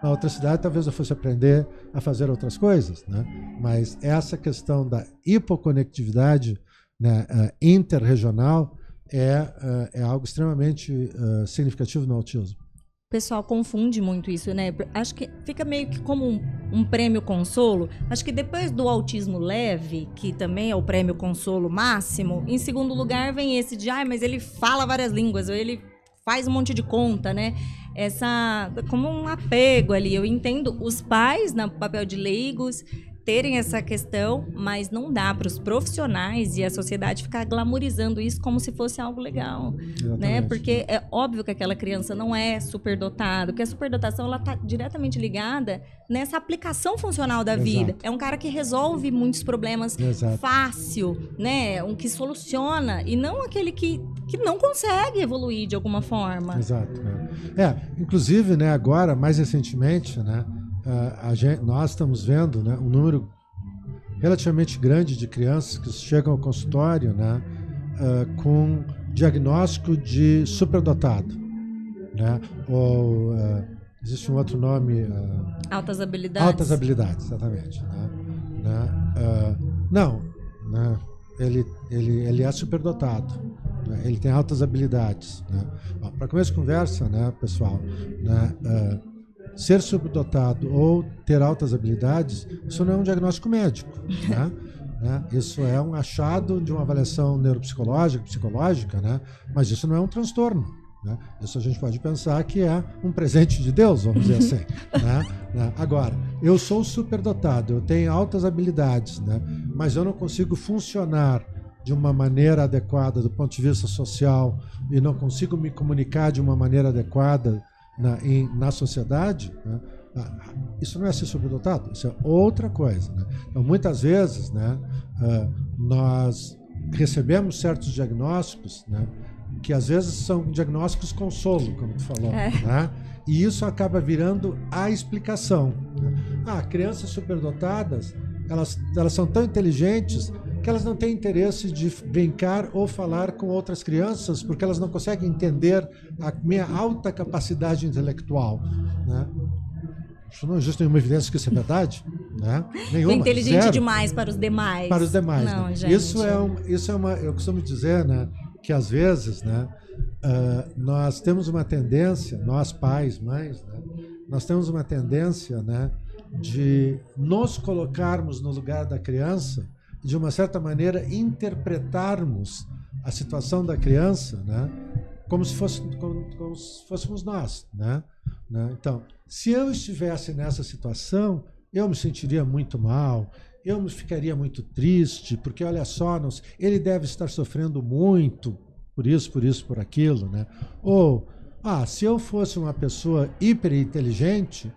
Na outra cidade, talvez eu fosse aprender a fazer outras coisas, né? mas essa questão da hipoconectividade né, uh, interregional é, uh, é algo extremamente uh, significativo no autismo. O pessoal confunde muito isso, né? Acho que fica meio que como um, um, prêmio consolo. Acho que depois do autismo leve, que também é o prêmio consolo máximo, em segundo lugar vem esse de, ah, mas ele fala várias línguas, ou ele faz um monte de conta, né? Essa, como um apego ali. Eu entendo os pais no papel de leigos, terem essa questão, mas não dá para os profissionais e a sociedade ficar glamorizando isso como se fosse algo legal, né? Exatamente. né? Porque é óbvio que aquela criança não é superdotada, porque a superdotação ela está diretamente ligada nessa aplicação funcional da Exato. vida. É um cara que resolve muitos problemas Exato. fácil, né? Um que soluciona e não aquele que, que não consegue evoluir de alguma forma. Exato. É, é inclusive, né? Agora, mais recentemente, né? Uh, gente, nós estamos vendo né, um número relativamente grande de crianças que chegam ao consultório né, uh, com diagnóstico de superdotado. Né, ou uh, existe um outro nome. altas habilidades. Altas habilidades, exatamente. Né, né, não, né, ele, ele, ele é superdotado. Né, ele tem altas habilidades. Né. Para começo de conversa, né, pessoal, né, ser subdotado ou ter altas habilidades, isso não é um diagnóstico médico. Né? né? Isso é um achado de uma avaliação neuropsicológica, psicológica, né? mas isso não é um transtorno. Né? Isso a gente pode pensar que é um presente de Deus, vamos dizer assim. né? né? Agora, eu sou superdotado, eu tenho altas habilidades, né? mas eu não consigo funcionar de uma maneira adequada do ponto de vista social e não consigo me comunicar de uma maneira adequada na, em, na sociedade, né? Ah, isso não é ser superdotado, isso é outra coisa. Né? Então, muitas vezes, né, uh, nós recebemos certos diagnósticos, né, que às vezes são diagnósticos consolo, como tu falou, é. né? e isso acaba virando a explicação. Né? Ah, crianças superdotadas, elas, elas são tão inteligentes que elas não têm interesse de brincar ou falar com outras crianças porque elas não conseguem entender a minha alta capacidade intelectual. Né? Isso não existe nenhuma evidência que isso é verdade. Né? Nenhuma. Inteligente zero. demais para os demais. Para os demais. Não, né? Isso é, um, isso é uma. Eu costumo dizer né, que às vezes né, uh, nós temos uma tendência, nós pais, mães, né, nós temos uma tendência né, de nos colocarmos no lugar da criança de uma certa maneira, interpretarmos a situação da criança né, como, se fosse, como, como se fôssemos nós. Né? né? Então, se eu estivesse nessa situação, eu me sentiria muito mal, eu me ficaria muito triste, porque olha só, não, ele deve estar sofrendo muito por isso, por isso, por aquilo, né? Ou, ah, se eu fosse uma pessoa hiper inteligente,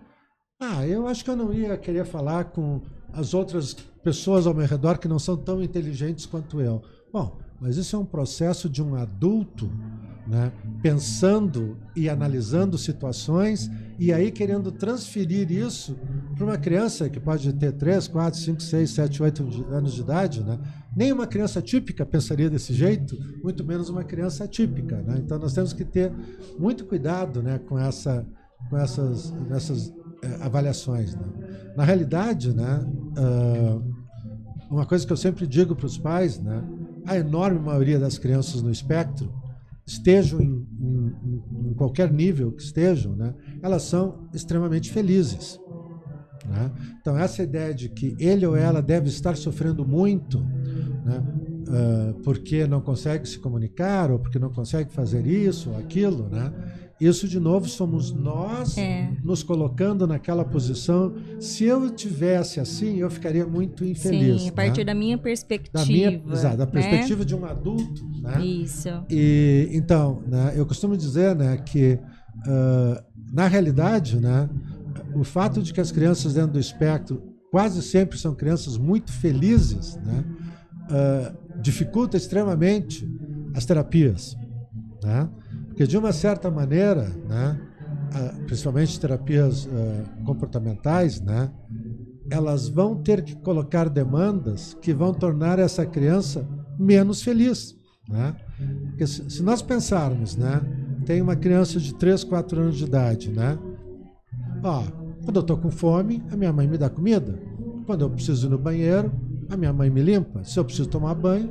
ah, eu acho que eu não ia querer falar com as outras pessoas ao meu redor que não são tão inteligentes quanto eu. Bom, mas isso é um processo de um adulto né, pensando e analisando situações e aí querendo transferir isso para uma criança que pode ter 3, 4, 5, 6, 7, 8 anos de idade. Né? Nem uma criança típica pensaria desse jeito, muito menos uma criança atípica. Né? Então nós temos que ter muito cuidado né, com, essa, com essas, essas é, avaliações. Né? Na realidade, né, uh, uma coisa que eu sempre digo para os pais, né, a enorme maioria das crianças no espectro, estejam em, em, em qualquer nível que estejam, né, elas são extremamente felizes. Né? Então, essa ideia de que ele ou ela deve estar sofrendo muito né, uh, porque não consegue se comunicar ou porque não consegue fazer isso ou aquilo, né, isso, de novo, somos nós é. nos colocando naquela posição. Se eu tivesse assim, eu ficaria muito infeliz. Sim, a partir né? da minha perspectiva. Da minha, exato, da né? perspectiva de um adulto. Né? Isso. E, então, né, eu costumo dizer né, que, uh, na realidade, né, o fato de que as crianças dentro do espectro quase sempre são crianças muito felizes, né, uh, dificulta extremamente as terapias. Né? Porque, de uma certa maneira, né, principalmente terapias uh, comportamentais, né, elas vão ter que colocar demandas que vão tornar essa criança menos feliz. Né? Porque se, nós pensarmos, né, tem uma criança de 3, 4 anos de idade, né? Ó, quando eu estou com fome, a minha mãe me dá comida. Quando eu preciso ir no banheiro, a minha mãe me limpa. Se eu preciso tomar banho,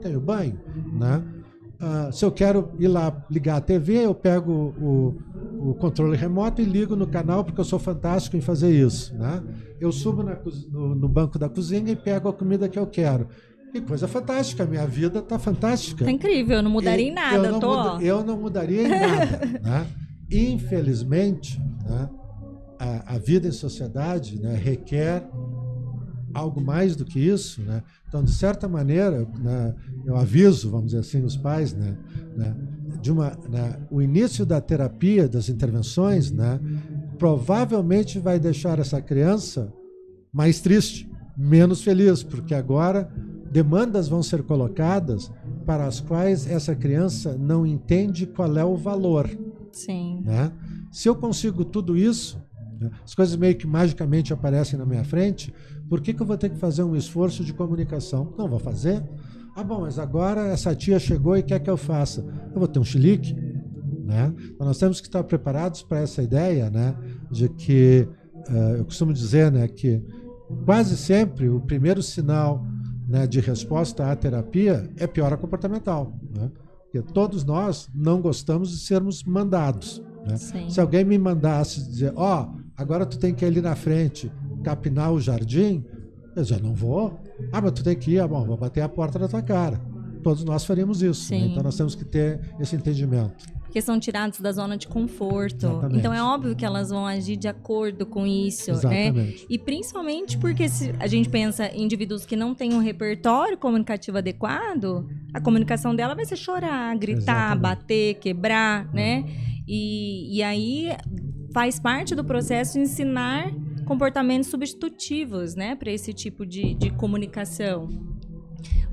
tenho banho, né? Uh, se eu quero ir lá ligar a TV, eu pego o, o, controle remoto e ligo no canal, porque eu sou fantástico em fazer isso. Né? Eu subo na, no, no, banco da cozinha e pego a comida que eu quero. Que coisa fantástica, minha vida está fantástica. Tá incrível, eu não mudaria e em nada, eu não, tô... muda, eu não mudaria em nada. né? Infelizmente, né, a, a vida em sociedade né, requer algo mais do que isso, né? Então, de certa maneira, né, eu aviso, vamos dizer assim, os pais, né, né de uma, né, o início da terapia, das intervenções, né, provavelmente vai deixar essa criança mais triste, menos feliz, porque agora demandas vão ser colocadas para as quais essa criança não entende qual é o valor. Sim. Né? Se eu consigo tudo isso, né, as coisas meio que magicamente aparecem na minha frente, por que, que eu vou ter que fazer um esforço de comunicação? Não vou fazer. Ah, bom, mas agora essa tia chegou e quer que eu faça. Eu vou ter um chilique. Né? Então nós temos que estar preparados para essa ideia né, de que, uh, eu costumo dizer né, que quase sempre o primeiro sinal né, de resposta à terapia é piora comportamental. Né? Porque todos nós não gostamos de sermos mandados. Né? Se alguém me mandasse dizer, ó, oh, agora tu tem que ir ali na frente capinar o jardim, eu já não vou. Ah, mas tu tem que ir, ah, bom, vou bater a porta da tua cara. Todos nós faríamos isso. Né? Então nós temos que ter esse entendimento. Porque são tirados da zona de conforto. Exatamente. Então é óbvio que elas vão agir de acordo com isso, né? Exatamente. né? E principalmente porque se a gente pensa em indivíduos que não têm um repertório comunicativo adequado, a comunicação dela vai ser chorar, gritar, Exatamente. bater, quebrar, né? E, e aí faz parte do processo ensinar comportamentos substitutivos, né, para esse tipo de, de comunicação.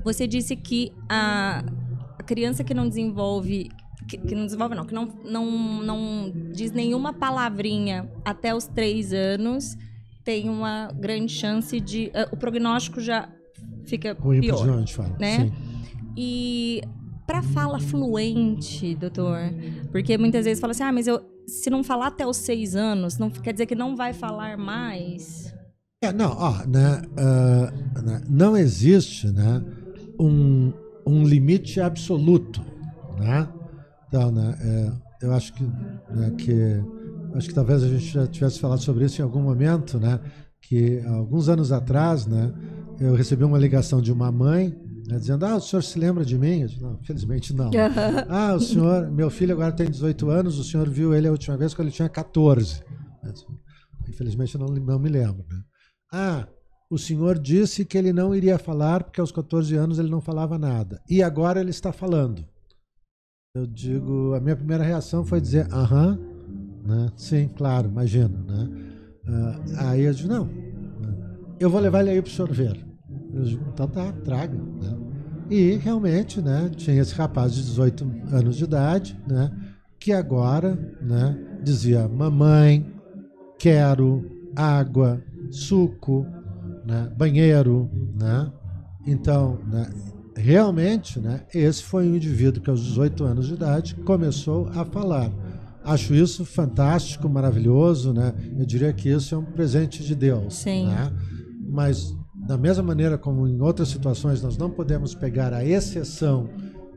Você disse que a, a criança que não desenvolve que, que, não desenvolve, não, que não, não, não diz nenhuma palavrinha até os três anos, tem uma grande chance de. Uh, o prognóstico já fica Ruim pior. Diante, fala. Né? Sim. E para fala fluente, doutor, porque muitas vezes fala assim: ah, mas eu, se não falar até os seis anos, não quer dizer que não vai falar mais? É, não, ó, né, uh, né, não existe né, um, um limite absoluto, né? Então, né, é, eu acho que, né, que acho que talvez a gente já tivesse falado sobre isso em algum momento, né? Que alguns anos atrás, né, eu recebi uma ligação de uma mãe né, dizendo: Ah, o senhor se lembra de mim? Eu disse, não, infelizmente não. ah, o senhor, meu filho agora tem 18 anos, o senhor viu ele a última vez quando ele tinha 14. Disse, infelizmente eu não, não me lembro. Né? Ah, o senhor disse que ele não iria falar porque aos 14 anos ele não falava nada. E agora ele está falando. Eu digo, a minha primeira reação foi dizer, aham, né? sim, claro, imagino. Né? Uh, aí eu digo, não, né? eu vou levar ele aí para o senhor ver. Então tá, traga. Né? E realmente, né, tinha esse rapaz de 18 anos de idade, né, que agora né, dizia, mamãe, quero água, suco, né, banheiro, né? Então, né, realmente, né, esse foi um indivíduo que aos 18 anos de idade começou a falar. Acho isso fantástico, maravilhoso, né? Eu diria que isso é um presente de Deus, Sim. né? Mas da mesma maneira como em outras situações nós não podemos pegar a exceção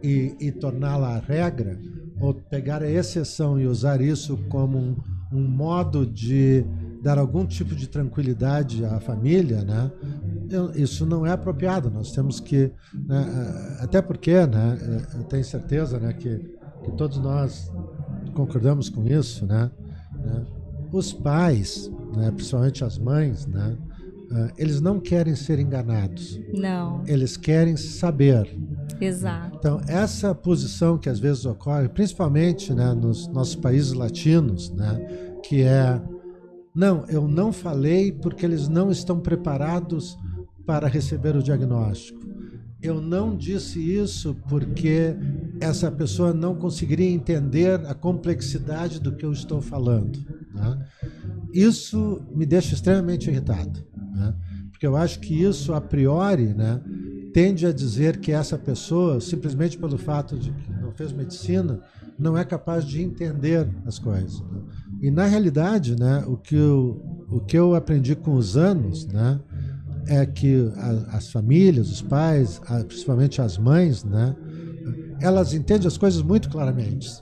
e, e torná-la a regra, ou pegar a exceção e usar isso como um, um modo de dar algum tipo de tranquilidade à família, né? Isso não é apropriado. Nós temos que, né, até porque, né, eu tenho certeza, né, que, que todos nós concordamos com isso, né? né? Os pais, né, principalmente as mães, né, eles não querem ser enganados. Não. Eles querem saber. Exato. Então, essa posição que às vezes ocorre, principalmente né, nos nossos países latinos, né, que é não, eu não falei porque eles não estão preparados para receber o diagnóstico. Eu não disse isso porque essa pessoa não conseguiria entender a complexidade do que eu estou falando. Né? Isso me deixa extremamente irritado, né? porque eu acho que isso, a priori, né, tende a dizer que essa pessoa, simplesmente pelo fato de que não fez medicina, não é capaz de entender as coisas. Né? E na realidade, né, o que eu, o que eu aprendi com os anos, né, é que a, as famílias, os pais, a, principalmente as mães, né, elas entendem as coisas muito claramente.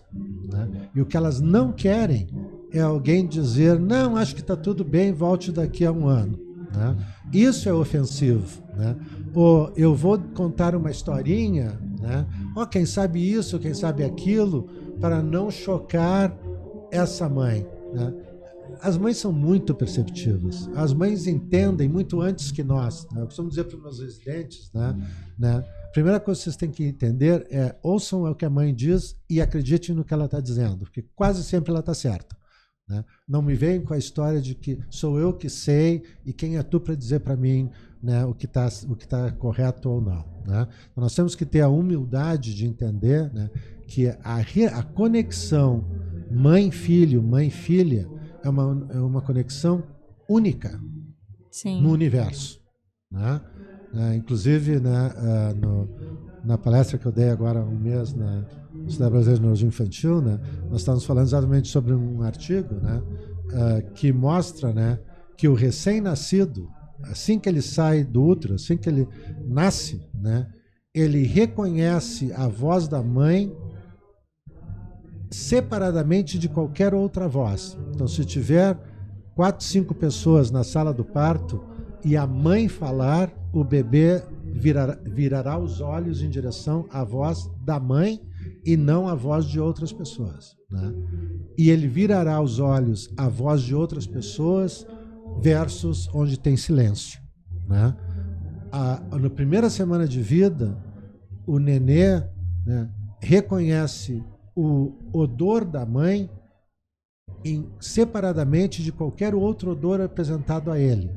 Né? E o que elas não querem é alguém dizer, não, acho que está tudo bem, volte daqui a um ano. Né? Isso é ofensivo. Né? Ou eu vou contar uma historinha, né? Oh, quem sabe isso, quem sabe aquilo, para não chocar essa mãe. Né? As mães são muito perceptivas. As mães entendem muito antes que nós. Né? Eu costumo dizer para os meus residentes, né? né? Primeira coisa que vocês têm que entender é ouçam o que a mãe diz e acreditem no que ela está dizendo, porque quase sempre ela está certa. Né? Não me venham com a história de que sou eu que sei e quem é tu para dizer para mim né, o que está tá correto ou não. Né? Então nós temos que ter a humildade de entender né, que a, a conexão mãe-filho, mãe-filha, é uma, é uma conexão única Sim. no universo. Né? É, inclusive, né, uh, no, na palestra que eu dei agora um mês na Sociedade Brasileira de Neurologia Infantil, né, nós estávamos falando exatamente sobre um artigo né, uh, que mostra né, que o recém-nascido, assim que ele sai do útero, assim que ele nasce, né, ele reconhece a voz da mãe separadamente de qualquer outra voz. Então, se tiver quatro, cinco pessoas na sala do parto e a mãe falar, o bebê virará, virará os olhos em direção à voz da mãe e não à voz de outras pessoas. Né? E ele virará os olhos à voz de outras pessoas versus onde tem silêncio. Né? A, na primeira semana de vida, o nenê né, reconhece o odor da mãe em, separadamente de qualquer outro odor apresentado a ele.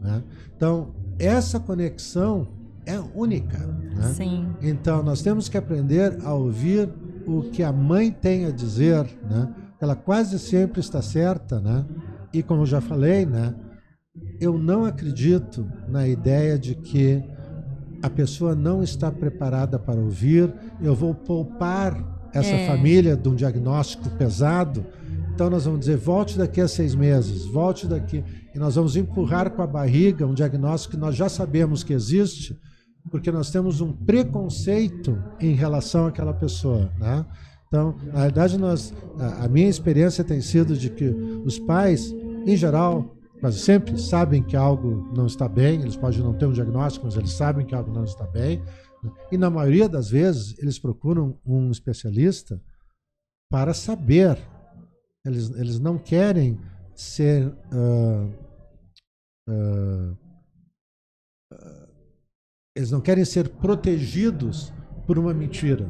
Né? Então, essa conexão é única. Né? Sim. Então, nós temos que aprender a ouvir o que a mãe tem a dizer. Né? Ela quase sempre está certa. Né? E, como eu já falei, né? eu não acredito na ideia de que a pessoa não está preparada para ouvir, eu vou poupar essa é. família de um diagnóstico pesado, então nós vamos dizer, volte daqui a seis meses, volte daqui. E nós vamos empurrar com a barriga um diagnóstico que nós já sabemos que existe, porque nós temos um preconceito em relação àquela pessoa. Né? Então, na verdade, nós, a, a minha experiência tem sido de que os pais, em geral, quase sempre sabem que algo não está bem, eles podem não ter um diagnóstico, mas eles sabem que algo não está bem. E na maioria das vezes eles procuram um especialista para saber. Eles, eles não querem ser uh, uh, eles não querem ser protegidos por uma mentira.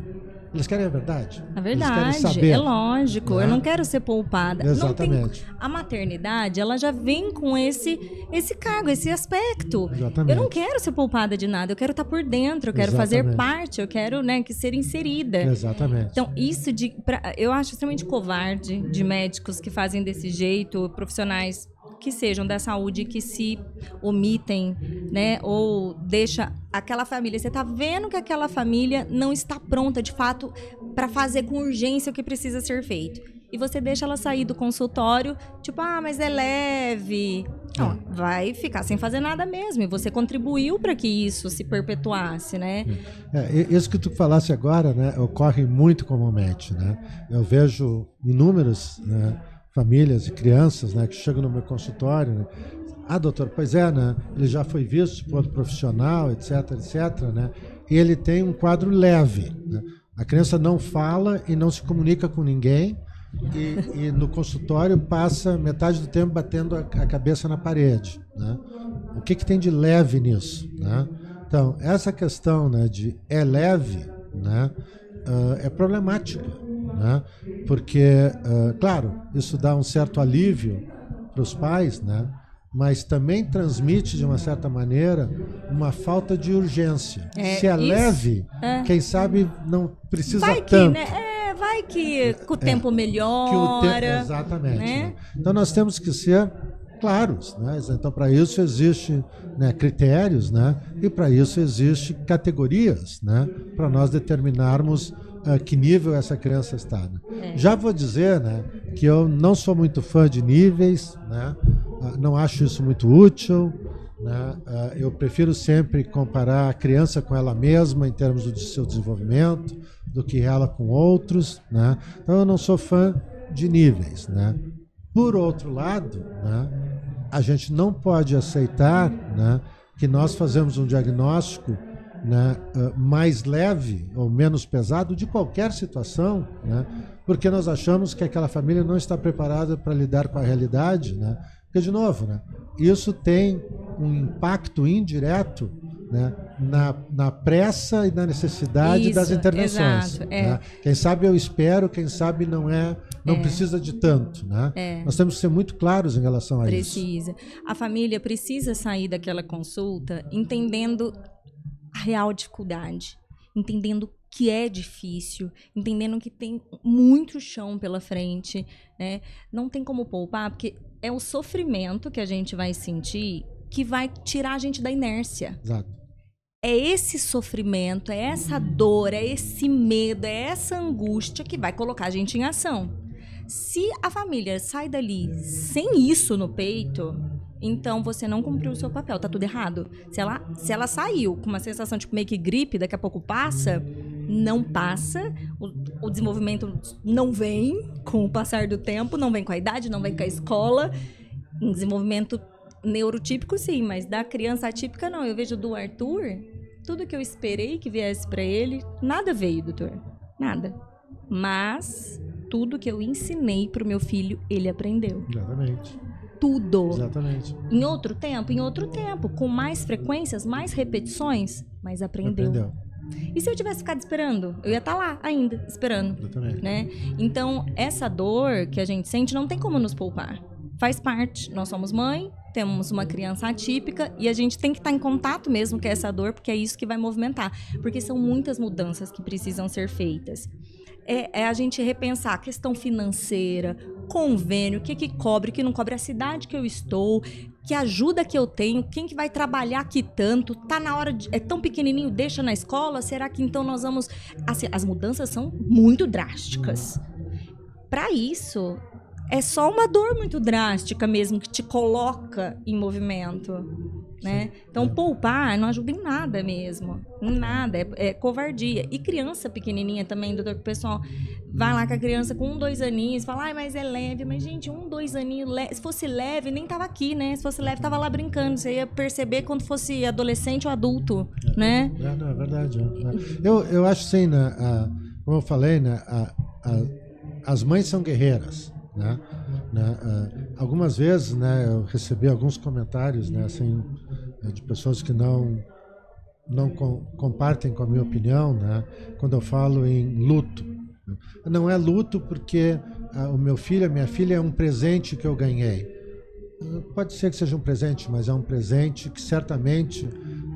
Eles querem a verdade. A verdade, saber, é lógico. Né? Eu não quero ser poupada. Exatamente. Tem, a maternidade, ela já vem com esse esse cargo, esse aspecto. Exatamente. Eu não quero ser poupada de nada. Eu quero estar por dentro. Eu quero Exatamente. fazer parte. Eu quero, né, que ser inserida. Exatamente. Então isso de, pra, eu acho extremamente covarde de médicos que fazem desse jeito, profissionais que sejam da saúde que se omitem, né, ou deixa aquela família, você está vendo que aquela família não está pronta de fato para fazer com urgência o que precisa ser feito. E você deixa ela sair do consultório, tipo, ah, mas é leve. Não, é. vai ficar sem fazer nada mesmo. E você contribuiu para que isso se perpetuasse, né? É, isso que tu falasse agora, né, ocorre muito comumente, né? Eu vejo inúmeros né, famílias e crianças né, que chegam no meu consultório. Né? Ah, doutor, pois é, né? Ele já foi visto por outro profissional, etc, etc, né? E ele tem um quadro leve. Né? A criança não fala e não se comunica com ninguém. E, e, no consultório passa metade do tempo batendo a, a cabeça na parede. Né? O que, que tem de leve nisso? Né? Então, essa questão né, de é leve né, uh, é problemática. Né? Porque, uh, claro, isso dá um certo alívio para os pais, né? mas também transmite, de uma certa maneira, uma falta de urgência. É, Se é isso, leve, é. quem sabe não precisa vai tanto. Que, né? é, vai que o tempo melhora. O te... Exatamente. Né? Então nós temos que ser claros. Né? Então, para isso existe né, critérios, né? e para isso existe categorias, né? para nós determinarmos uh, que nível essa criança está. Né? É. Já vou dizer né, que eu não sou muito fã de níveis, né? Uh, não acho isso muito útil. Né? Uh, eu prefiro sempre comparar a criança com ela mesma em termos do seu desenvolvimento do que ela com outros. Né? Então eu não sou fã de níveis. Né? Por outro lado, né, a gente não pode aceitar né, que nós fazemos um diagnóstico né, mais leve ou menos pesado de qualquer situação, né, porque nós achamos que aquela família não está preparada para lidar com a realidade. Né, porque, de novo, né, isso tem um impacto indireto né, na, na pressa e na necessidade Isso, das intervenções. Exato, é. né? Quem sabe eu espero, quem sabe não é, não é. precisa de tanto. Né? É. Nós temos que ser muito claros em relação a precisa. isso. Precisa. A família precisa sair daquela consulta entendendo a real dificuldade, entendendo que é difícil, entendendo que tem muito chão pela frente, né? Não tem como poupar, porque é o sofrimento que a gente vai sentir que vai tirar a gente da inércia. Exato. É esse sofrimento, é essa dor, é esse medo, é essa angústia que vai colocar a gente em ação. Se a família sai dali sem isso no peito, então você não cumpriu o seu papel, tá tudo errado. Se ela, se ela saiu com uma sensação de meio que gripe, daqui a pouco passa, não passa, o, o desenvolvimento não vem com o passar do tempo, não vem com a idade, não vem com a escola. Um desenvolvimento neurotípico sim, mas da criança atípica não. Eu vejo do Arthur, tudo que eu esperei que viesse para ele, nada veio, doutor. Nada. Mas tudo que eu ensinei pro meu filho, ele aprendeu. Exatamente. Tudo. Exatamente. Em outro tempo, em outro tempo, com mais frequências, mais repetições, mas aprendeu. Aprendeu. E se eu tivesse ficado esperando? Eu ia estar tá lá ainda, esperando. Exatamente. Né? Então, essa dor que a gente sente não tem como nos poupar. Faz parte. Nós somos mãe, temos uma criança atípica e a gente tem que estar em contato mesmo com essa dor, porque é isso que vai movimentar. Porque são muitas mudanças que precisam ser feitas. É, é a gente repensar a questão financeira, convênio, o que, que cobre, o que não cobre, a cidade que eu estou, que ajuda que eu tenho, quem que vai trabalhar aqui tanto, tá na hora de, é tão pequenininho, deixa na escola, será que então nós vamos assim, as mudanças são muito drásticas. Para isso, é só uma dor muito drástica mesmo que te coloca em movimento. Né? Então, é. poupar não ajuda em nada mesmo. Em nada. É, é, covardia. E criança pequenininha também, doutor, que o pessoal vai lá com a criança com um, dois aninhos, fala, ai, mas é leve. Mas, gente, um, dois aninhos, le... se fosse leve, nem tava aqui, né? Se fosse leve, tava lá brincando. Você ia perceber quando fosse adolescente ou adulto, é, né? É, não, é verdade. É. Eu, eu acho assim, né, a, como eu falei, né, a, a, as mães são guerreiras. Né? né? algumas vezes, né, eu recebi alguns comentários, né, assim, de pessoas que não não com, compartem com a minha opinião, né, quando eu falo em luto. Não é luto porque ah, o meu filho, a minha filha é um presente que eu ganhei. Pode ser que seja um presente, mas é um presente que certamente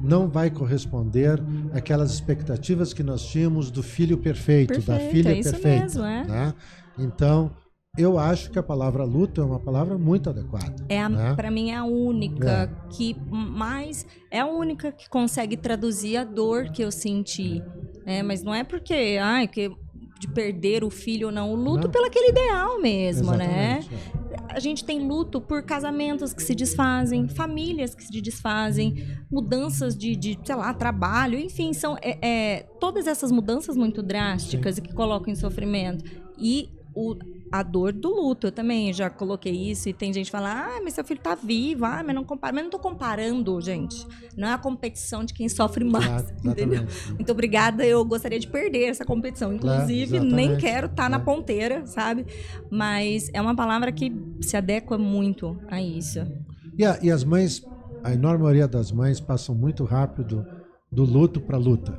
não vai corresponder àquelas expectativas que nós tínhamos do filho perfeito, perfeito da filha é perfeita. Mesmo, é? Né? Então, eu acho que a palavra luto é uma palavra muito adequada. É né? para mim é a única é. que mais é a única que consegue traduzir a dor que eu senti. É, mas não é porque, ai, que de perder o filho ou não, o luto não. pelo aquele ideal mesmo, né? Exatamente, né? É a gente tem luto por casamentos que se desfazem, famílias que se desfazem, mudanças de, de sei lá, trabalho, enfim, são é, é, todas essas mudanças muito drásticas Sim. e que colocam em sofrimento. E o, a dor do luto. Eu também já coloquei isso e tem gente que fala: ah, mas seu filho tá vivo, ah, mas não compara. Mas não tô comparando, gente. Não é a competição de quem sofre mais. Claro, entendeu? Muito obrigada. Eu gostaria de perder essa competição. Inclusive, claro, nem quero estar tá na ponteira, sabe? Mas é uma palavra que se adequa muito a isso. E, a, e as mães, a enorme maioria das mães passam muito rápido do luto para luta.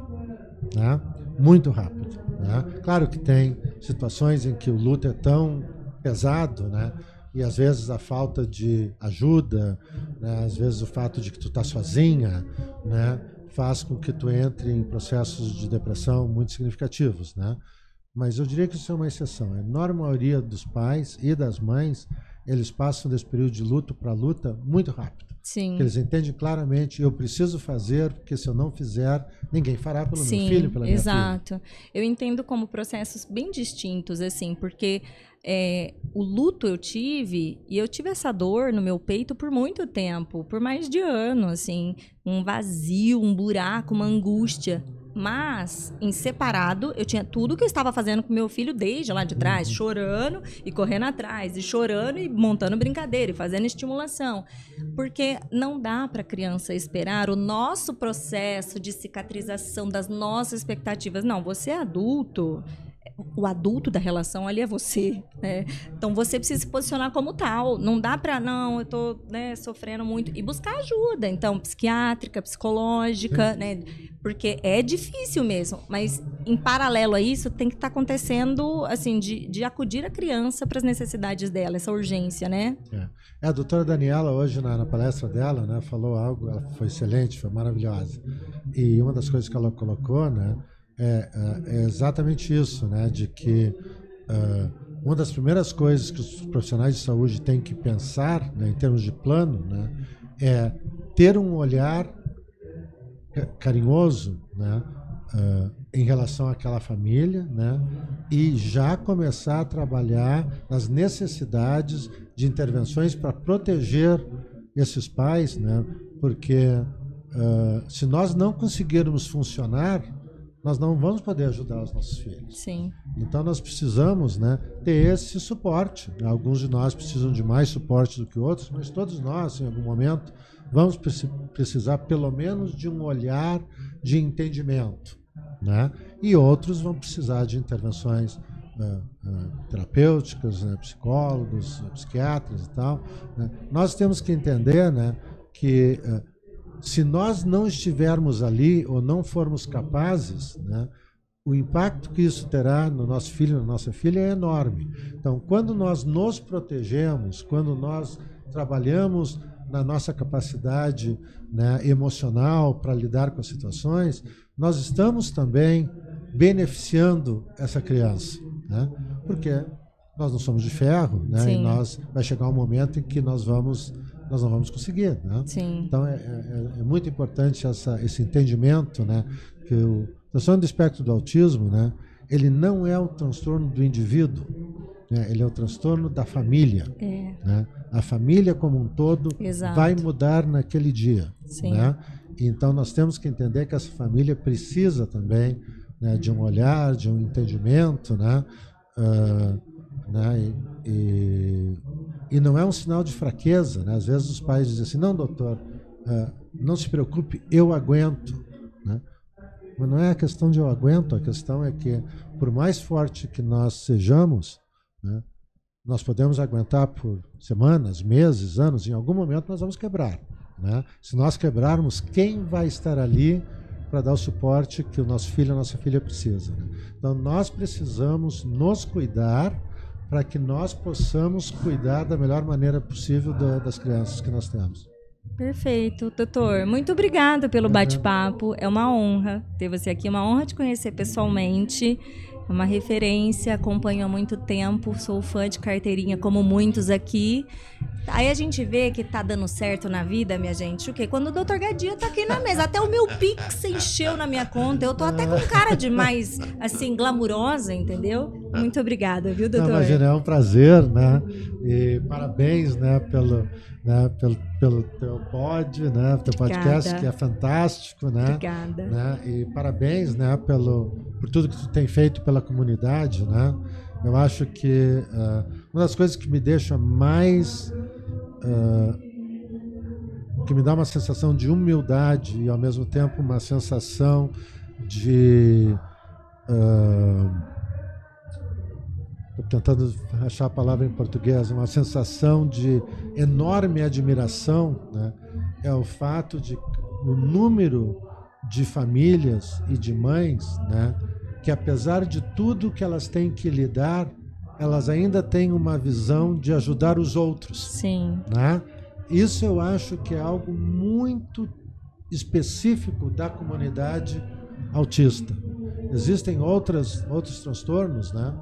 Né? Muito rápido. Né? Claro que tem situações em que o luto é tão pesado, né? E às vezes a falta de ajuda, né? às vezes o fato de que tu tá sozinha, né? Faz com que tu entre em processos de depressão muito significativos, né? Mas eu diria que isso é uma exceção. A enorme maioria dos pais e das mães, eles passam desse período de luto para luta muito rápido. Sim. Eles entendem claramente, eu preciso fazer, porque se eu não fizer, ninguém fará pelo Sim, meu filho, pela minha exato. Eu entendo como processos bem distintos, assim, porque é, o luto eu tive, e eu tive essa dor no meu peito por muito tempo, por mais de ano, assim, um vazio, um buraco, uma angústia. Mas, em separado, eu tinha tudo que eu estava fazendo com meu filho desde lá de trás, uhum. chorando e correndo atrás, e chorando e montando brincadeira e fazendo estimulação. Porque não dá para a criança esperar o nosso processo de cicatrização das nossas expectativas. Não, você é adulto o adulto da relação ali é você, né? Então você precisa se posicionar como tal. Não dá para não, eu tô, né, sofrendo muito e buscar ajuda, então psiquiátrica, psicológica, né? Porque é difícil mesmo, mas em paralelo a isso tem que estar tá acontecendo assim de, de acudir a criança para as necessidades dela, essa urgência, né? É. é a doutora Daniela hoje na, na, palestra dela, né, falou algo, ela foi excelente, foi maravilhosa. E uma das coisas que ela colocou, né, é, é, é exatamente isso, né? De que uh, uma das primeiras coisas que os profissionais de saúde têm que pensar, né, em termos de plano, né, é ter um olhar carinhoso, né, uh, em relação àquela família, né, e já começar a trabalhar nas necessidades de intervenções para proteger esses pais, né, porque uh, se nós não conseguirmos funcionar nós não vamos poder ajudar os nossos filhos. Sim. Então nós precisamos, né, ter esse suporte. Alguns de nós precisam de mais suporte do que outros, mas todos nós, em algum momento, vamos precisar pelo menos de um olhar de entendimento, né? E outros vão precisar de intervenções uh, uh, terapêuticas, né, psicólogos, psiquiatras e tal. Né? Nós temos que entender, né, que uh, se nós não estivermos ali ou não formos capazes, né, o impacto que isso terá no nosso filho, na nossa filha é enorme. Então, quando nós nos protegemos, quando nós trabalhamos na nossa capacidade né, emocional para lidar com as situações, nós estamos também beneficiando essa criança, né? porque nós não somos de ferro, né? E nós vai chegar um momento em que nós vamos nós não vamos conseguir. Né? Sim. Então é, é, é, muito importante essa, esse entendimento né, que o transtorno do espectro do autismo né, ele não é o transtorno do indivíduo, né, ele é o transtorno da família. É. Né? A família como um todo Exato. vai mudar naquele dia. Sim. Né? Então nós temos que entender que essa família precisa também né, de um olhar, de um entendimento, né? Uh, né? E, e, e, não é um sinal de fraqueza. Né? Às vezes os pais dizem assim: não, doutor, uh, não se preocupe, eu aguento. Né? Mas não é a questão de eu aguento, a questão é que, por mais forte que nós sejamos, né, nós podemos aguentar por semanas, meses, anos, em algum momento nós vamos quebrar. Né? Se nós quebrarmos, quem vai estar ali para dar o suporte que o nosso filho, a nossa filha precisa? Né? Então nós precisamos nos cuidar para que nós possamos cuidar da melhor maneira possível da, das crianças que nós temos. Perfeito, doutor. Muito obrigada pelo bate-papo. É uma honra ter você aqui, é uma honra te conhecer pessoalmente. É uma referência, acompanho há muito tempo, sou fã de carteirinha, como muitos aqui. Aí a gente vê que tá dando certo na vida, minha gente. O quê? Quando o doutor Gadia tá aqui na mesa. Até o meu Pix encheu na minha conta. Eu tô até com cara de mais, assim, glamurosa, entendeu? Muito obrigada, viu, doutor? Não, imagina, é um prazer, né? E parabéns, né, pelo, né, pelo, pelo teu pod, né, teu podcast, que é fantástico, né? Obrigada. Né? E parabéns, né, pelo, por tudo que tu tem feito pela comunidade, né? Eu acho que uh, uma das coisas que me deixa mais. Uh, que me dá uma sensação de humildade e ao mesmo tempo uma sensação de. Estou tentando achar a palavra em português, uma sensação de enorme admiração, né, é o fato de o número de famílias e de mães, né, que apesar de tudo que elas têm que lidar, elas ainda têm uma visão de ajudar os outros. Sim. Né? Isso eu acho que é algo muito específico da comunidade autista. Existem outras, outros transtornos, né?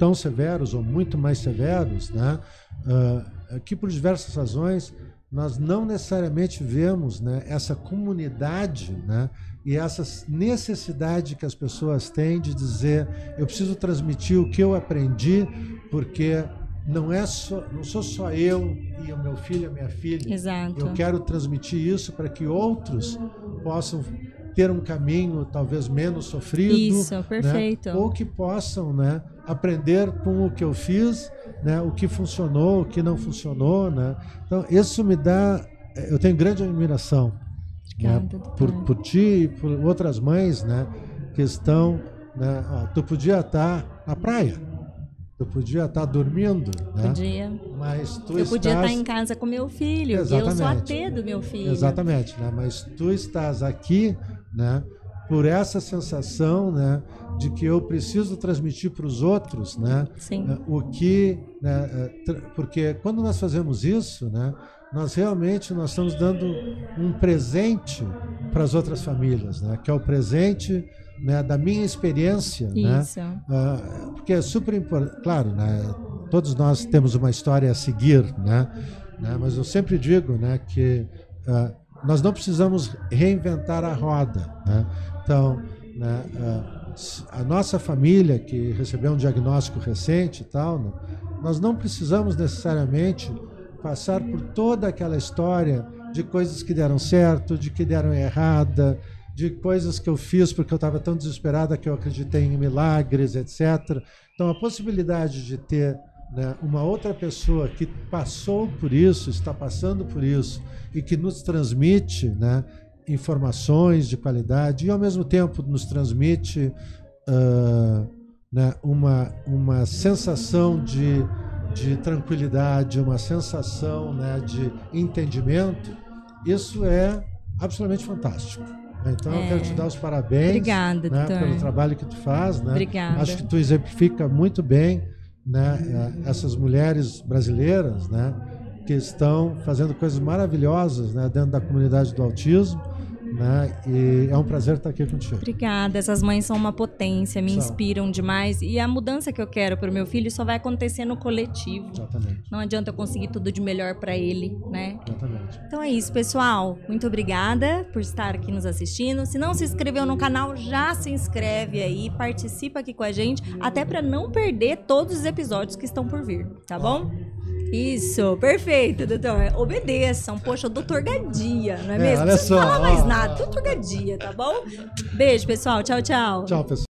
Tão severos ou muito mais severos, né? Uh, que por diversas razões nós não necessariamente vemos né, essa comunidade né, e essa necessidade que as pessoas têm de dizer eu preciso transmitir o que eu aprendi porque não é só não sou só eu e o meu filho e a minha filha Exato. eu quero transmitir isso para que outros possam ter um caminho talvez menos sofrido isso né, perfeito ou que possam né aprender com o que eu fiz né, o que funcionou, o que não funcionou, né? Então isso me dá, eu tenho grande admiração né, por, por ti e por outras mães, né, que estão, né, ó, tu podia estar na praia, tu podia estar dormindo, né? Podia. Mas tu eu estás... podia estar em casa com meu filho, Exatamente. eu sou a T do meu filho. Exatamente, né? Mas tu estás aqui, né? Por essa sensação, né? de que eu preciso transmitir para os outros, né? Sim. O que, né? Porque quando nós fazemos isso, né? Nós realmente nós estamos dando um presente para as outras famílias, né? Que é o presente né, da minha experiência, isso. né? Porque é super importante, claro, né? Todos nós temos uma história a seguir, né? né? Mas eu sempre digo, né? Que uh, nós não precisamos reinventar a roda, né? Então, né? A nossa família que recebeu um diagnóstico recente e tal, né, nós não precisamos necessariamente passar por toda aquela história de coisas que deram certo, de que deram errada, de coisas que eu fiz porque eu estava tão desesperada que eu acreditei em milagres, etc. Então, a possibilidade de ter né, uma outra pessoa que passou por isso, está passando por isso e que nos transmite né, informações de qualidade e, ao mesmo tempo, nos transmite uh, né, uma, uma sensação de, de tranquilidade, uma sensação né, de entendimento, isso é absolutamente fantástico. Então, é. eu quero te dar os parabéns Obrigada, né, pelo trabalho que tu faz. Né? Obrigada. Acho que tu exemplifica muito bem né, eh, essas mulheres brasileiras né, que estão fazendo coisas maravilhosas né, dentro da comunidade do autismo né? E é um prazer estar aqui contigo. Obrigada. Essas mães são uma potência, me são. inspiram demais. E a mudança que eu quero para o meu filho só vai acontecer no coletivo. Exatamente. Não adianta eu conseguir tudo de melhor para ele, né? Exatamente. Então é isso, pessoal. Muito obrigada por estar aqui nos assistindo. Se não se inscreveu no canal, já se inscreve aí, participa aqui com a gente, até para não perder todos os episódios que estão por vir, tá bom? Isso, perfeito, doutor. Obedeçam. Poxa, o doutor Gadia, não é, é mesmo? Olha não só, falar ó. mais nada. Doutor Gadia, tá bom? Beijo, pessoal. Tchau, tchau. Tchau, pessoal.